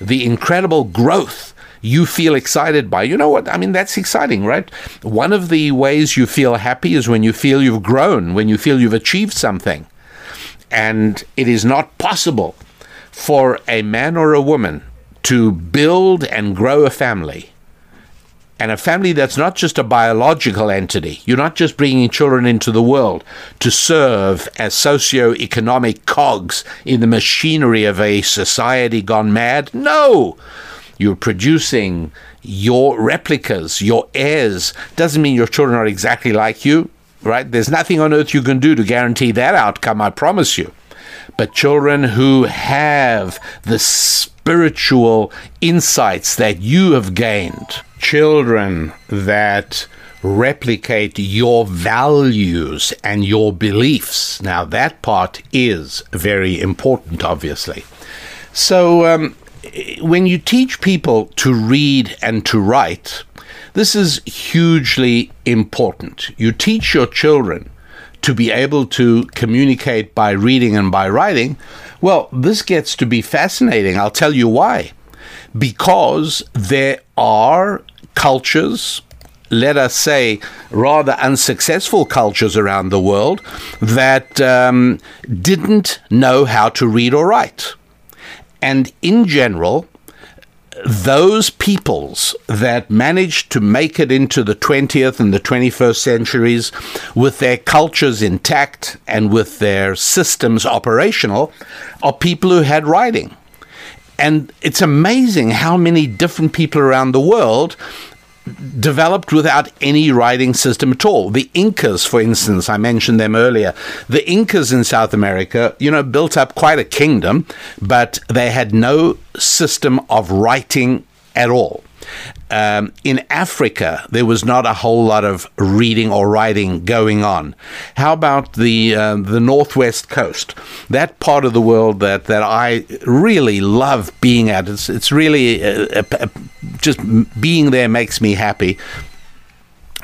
Speaker 2: The incredible growth you feel excited by. You know what? I mean, that's exciting, right? One of the ways you feel happy is when you feel you've grown, when you feel you've achieved something. And it is not possible for a man or a woman to build and grow a family. And a family that's not just a biological entity. You're not just bringing children into the world to serve as socio-economic cogs in the machinery of a society gone mad. No! You're producing your replicas, your heirs. Doesn't mean your children are exactly like you, right? There's nothing on earth you can do to guarantee that outcome, I promise you. But children who have the spiritual insights that you have gained, children that replicate your values and your beliefs. Now, that part is very important, obviously. So, um, when you teach people to read and to write, this is hugely important. You teach your children to be able to communicate by reading and by writing. Well, this gets to be fascinating. I'll tell you why. Because there are cultures, let us say, rather unsuccessful cultures around the world that um, didn't know how to read or write. And in general, those peoples that managed to make it into the 20th and the 21st centuries with their cultures intact and with their systems operational are people who had writing. And it's amazing how many different people around the world developed without any writing system at all. The Incas, for instance, I mentioned them earlier. The Incas in South America, you know, built up quite a kingdom, but they had no system of writing at all. Um, in Africa, there was not a whole lot of reading or writing going on. How about the uh, the northwest coast? That part of the world that, that I really love being at. It's it's really a uh, just being there makes me happy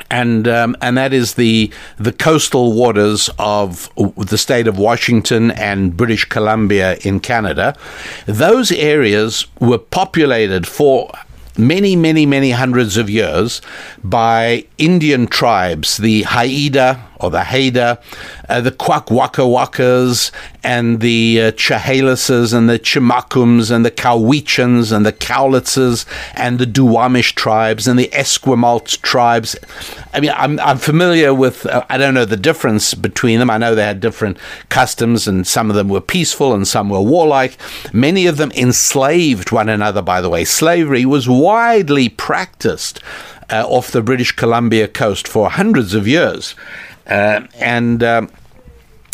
Speaker 2: and um, and that is the the coastal waters of the state of Washington and British Columbia in Canada. Those areas were populated for many, many, many hundreds of years by Indian tribes, the Haida or the Haida, uh, the Kwakwakawakas, and the uh, Chahalises, and the Chimakums, and the Cowichans, and the Cowlitzes, and the Duwamish tribes, and the Esquimalt tribes. I mean, I'm, I'm familiar with, uh, I don't know the difference between them. I know they had different customs, and some of them were peaceful, and some were warlike. Many of them enslaved one another, by the way. Slavery was widely practiced uh, off the British Columbia coast for hundreds of years. Uh, and um,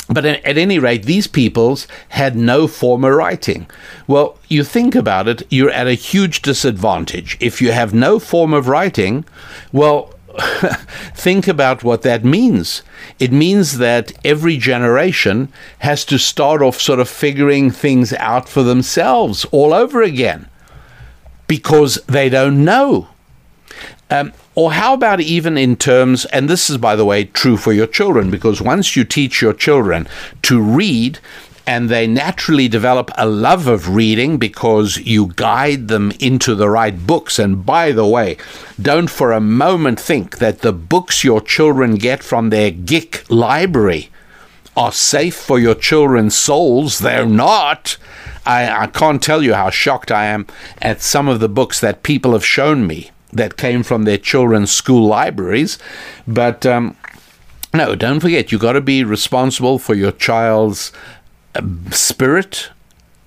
Speaker 2: but at any rate, these peoples had no form of writing. Well, you think about it, you're at a huge disadvantage. If you have no form of writing, well, (laughs) think about what that means. It means that every generation has to start off sort of figuring things out for themselves all over again because they don't know. Um, or how about even in terms, and this is, by the way, true for your children, because once you teach your children to read, and they naturally develop a love of reading because you guide them into the right books. And by the way, don't for a moment think that the books your children get from their GIC library are safe for your children's souls. They're not. I, I can't tell you how shocked I am at some of the books that people have shown me that came from their children's school libraries. But um, no, don't forget, you've got to be responsible for your child's uh, spirit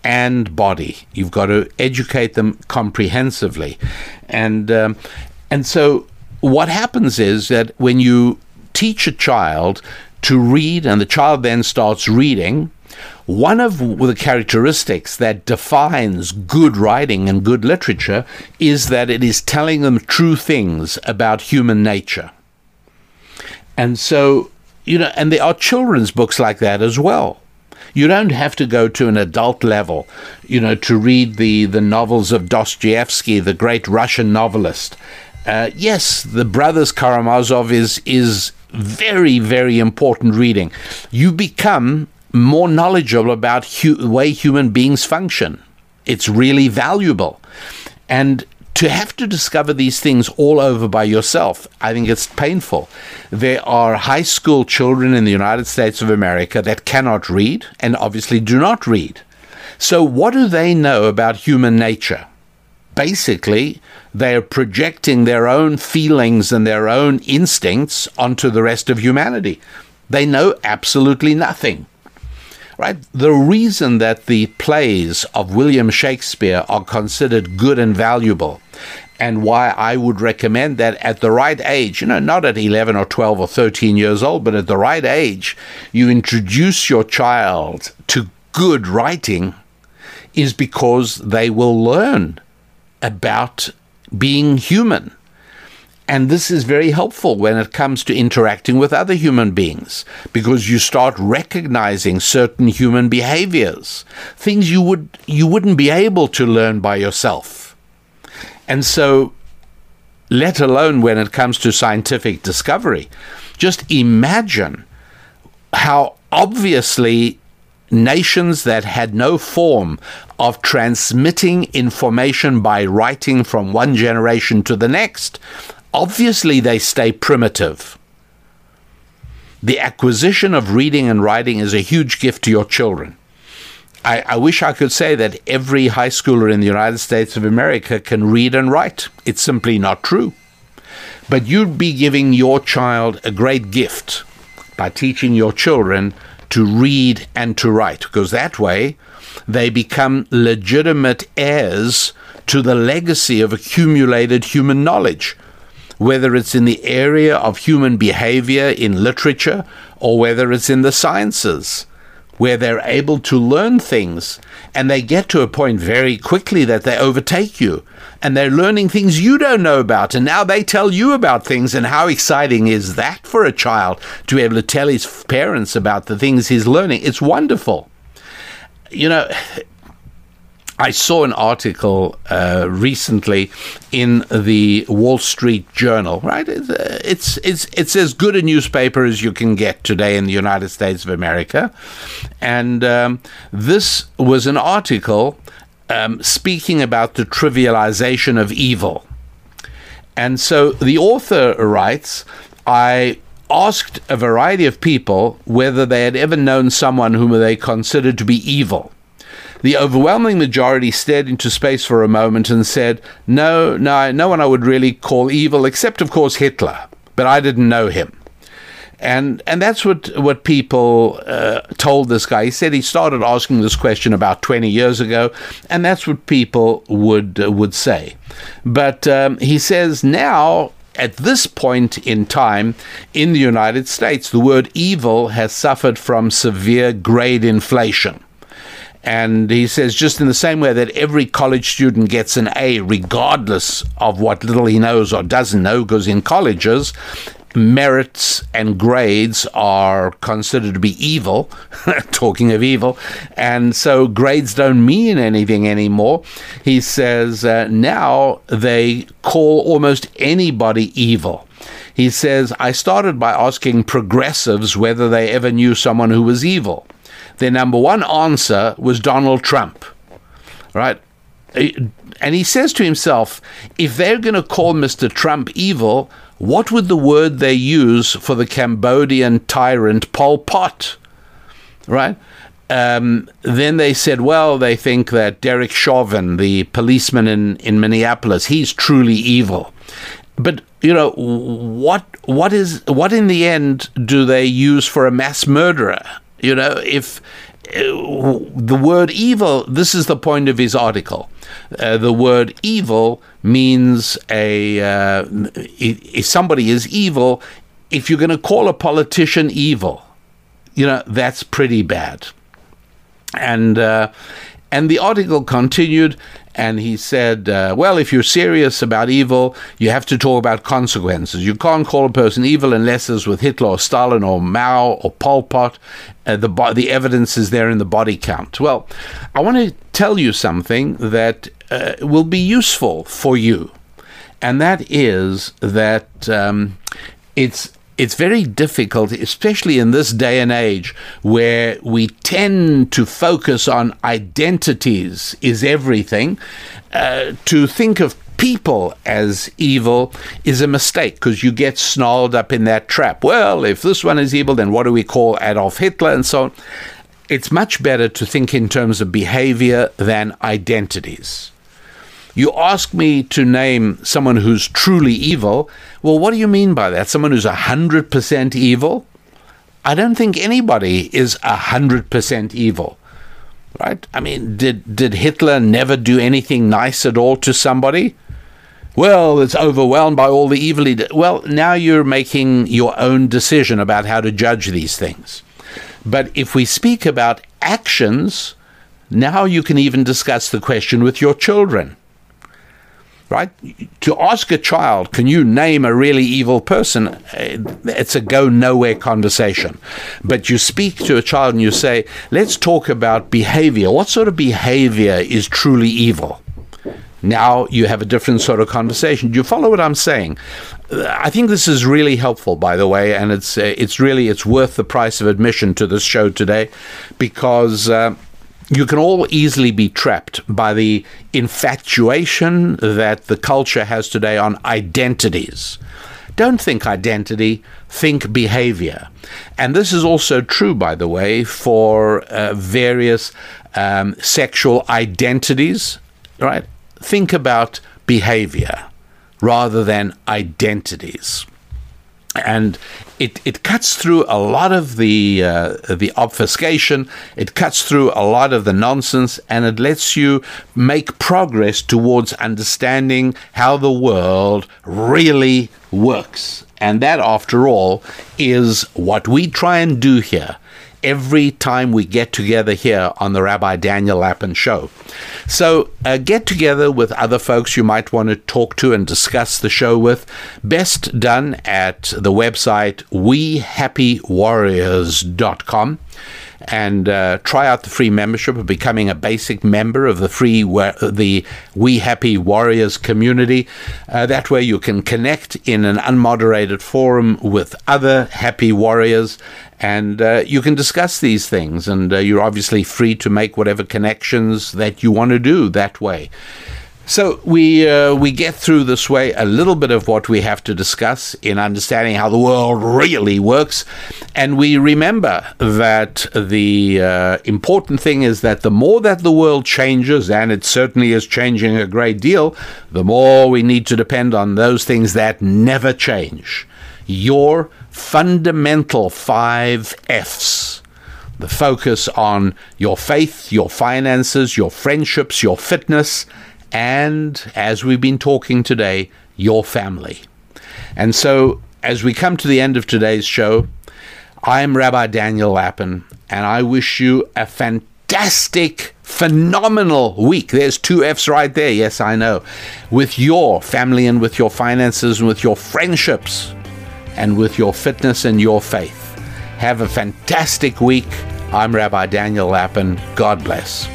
Speaker 2: and body. You've got to educate them comprehensively. And, um, and so what happens is that when you teach a child to read and the child then starts reading, one of the characteristics that defines good writing and good literature is that it is telling them true things about human nature. And so, you know, and there are children's books like that as well. You don't have to go to an adult level, you know, to read the, the novels of Dostoevsky, the great Russian novelist. Uh, yes, the Brothers Karamazov is is very very important reading. You become more knowledgeable about hu- the way human beings function. It's really valuable. And to have to discover these things all over by yourself, I think it's painful. There are high school children in the United States of America that cannot read and obviously do not read. So, what do they know about human nature? Basically, they're projecting their own feelings and their own instincts onto the rest of humanity. They know absolutely nothing right? The reason that the plays of William Shakespeare are considered good and valuable, and why I would recommend that at the right age, you know, not at 11 or 12 or 13 years old, but at the right age, you introduce your child to good writing, is because they will learn about being human and this is very helpful when it comes to interacting with other human beings because you start recognizing certain human behaviors, things you would you wouldn't be able to learn by yourself. And so let alone when it comes to scientific discovery, just imagine how obviously nations that had no form of transmitting information by writing from one generation to the next obviously they stay primitive. The acquisition of reading and writing is a huge gift to your children. I, I, wish I could say that every high schooler in the United States of America can read and write. It's simply not true. But you'd be giving your child a great gift by teaching your children to read and to write, because that way they become legitimate heirs to the legacy of accumulated human knowledge whether it's in the area of human behavior in literature or whether it's in the sciences, where they're able to learn things and they get to a point very quickly that they overtake you and they're learning things you don't know about. And now they tell you about things and how exciting is that for a child to be able to tell his parents about the things he's learning. It's wonderful. You know I saw an article uh, recently in the Wall Street Journal. Right, it's, uh, it's it's it's as good a newspaper as you can get today in the United States of America, and um, this was an article um, speaking about the trivialization of evil. And so the author writes, I asked a variety of people whether they had ever known someone whom they considered to be evil. The overwhelming majority stared into space for a moment and said, No, no, no one I would really call evil, except, of course, Hitler. But I didn't know him. And and that's what what people uh, told this guy. He said he started asking this question about 20 years ago, and that's what people would uh, would say. But um, he says now at this point in time in the United States, the word evil has suffered from severe grade inflation. And he says, just in the same way that every college student gets an A, regardless of what little he knows or doesn't know, because in colleges, merits and grades are considered to be evil, (laughs) talking of evil, and so grades don't mean anything anymore. He says uh, now they call almost anybody evil. He says, I started by asking progressives whether they ever knew someone who was evil their number one answer was Donald Trump, right? And he says to himself, if they're going to call Mr. Trump evil, what would the word they use for the Cambodian tyrant Pol Pot? right? Um, then they said, well, they think that Derek Chauvin, the policeman in, in Minneapolis, he's truly evil. But you know what? What is what in the end do they use for a mass murderer? You know, if uh, the word evil, this is the point of his article. Uh, the word evil means a uh, if somebody is evil, if you're going to call a politician evil, you know that's pretty bad. And uh, and the article continued, and he said, uh, Well, if you're serious about evil, you have to talk about consequences. You can't call a person evil unless it's with Hitler or Stalin or Mao or Pol Pot. Uh, the, bo- the evidence is there in the body count. Well, I want to tell you something that uh, will be useful for you, and that is that um, it's it's very difficult, especially in this day and age where we tend to focus on identities is everything, uh, to think of people as evil is a mistake because you get snarled up in that trap. Well, if this one is evil, then what do we call Adolf Hitler and so on? It's much better to think in terms of behavior than identities. You ask me to name someone who's truly evil. Well, what do you mean by that? Someone who's 100% evil? I don't think anybody is 100% evil. Right? I mean, did, did Hitler never do anything nice at all to somebody? Well, it's overwhelmed by all the evil he did. Well, now you're making your own decision about how to judge these things. But if we speak about actions, now you can even discuss the question with your children right? To ask a child, can you name a really evil person? It's a go nowhere conversation. But you speak to a child and you say, let's talk about behavior. What sort of behavior is truly evil? Now you have a different sort of conversation. Do you follow what I'm saying? I think this is really helpful, by the way, and it's uh, it's really it's worth the price of admission to this show today, because uh, you can all easily be trapped by the infatuation that the culture has today on identities. Don't think identity, think behavior. And this is also true, by the way, for uh, various um, sexual identities, right? Think about behavior rather than identities and it, it cuts through a lot of the uh, the obfuscation. It cuts through a lot of the nonsense, and it lets you make progress towards understanding how the world really works. And that, after all, is what we try and do here every time we get together here on the Rabbi Daniel Lapin Show. So uh, get together with other folks you might want to talk to and discuss the show with. Best done at the website wehappywarriors.com and uh, try out the free membership of becoming a basic member of the free the We Happy Warriors community. Uh, that way, you can connect in an unmoderated forum with other happy warriors, and uh, you can discuss these things. And uh, you're obviously free to make whatever connections that you want to do that way. So we uh, we get through this way a little bit of what we have to discuss in understanding how the world really works, and we remember that the uh, important thing is that the more that the world changes, and it certainly is changing a great deal, the more we need to depend on those things that never change. Your fundamental five F's the focus on your faith, your finances, your friendships, your fitness, and, as we've been talking today, your family. And so, as we come to the end of today's show, I am Rabbi Daniel Lapin, and I wish you a fantastic, phenomenal week. There's two F's right there, yes, I know, with your family and with your finances and with your friendships and with your fitness and your faith. Have a fantastic week. I'm Rabbi Daniel Lapin. God bless.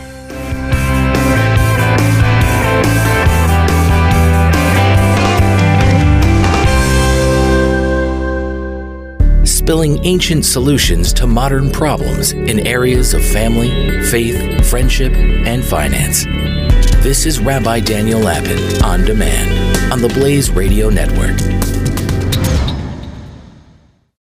Speaker 1: spilling ancient solutions to modern problems in areas of family, faith, friendship, and finance. This is Rabbi Daniel Lapin on demand on the Blaze Radio Network.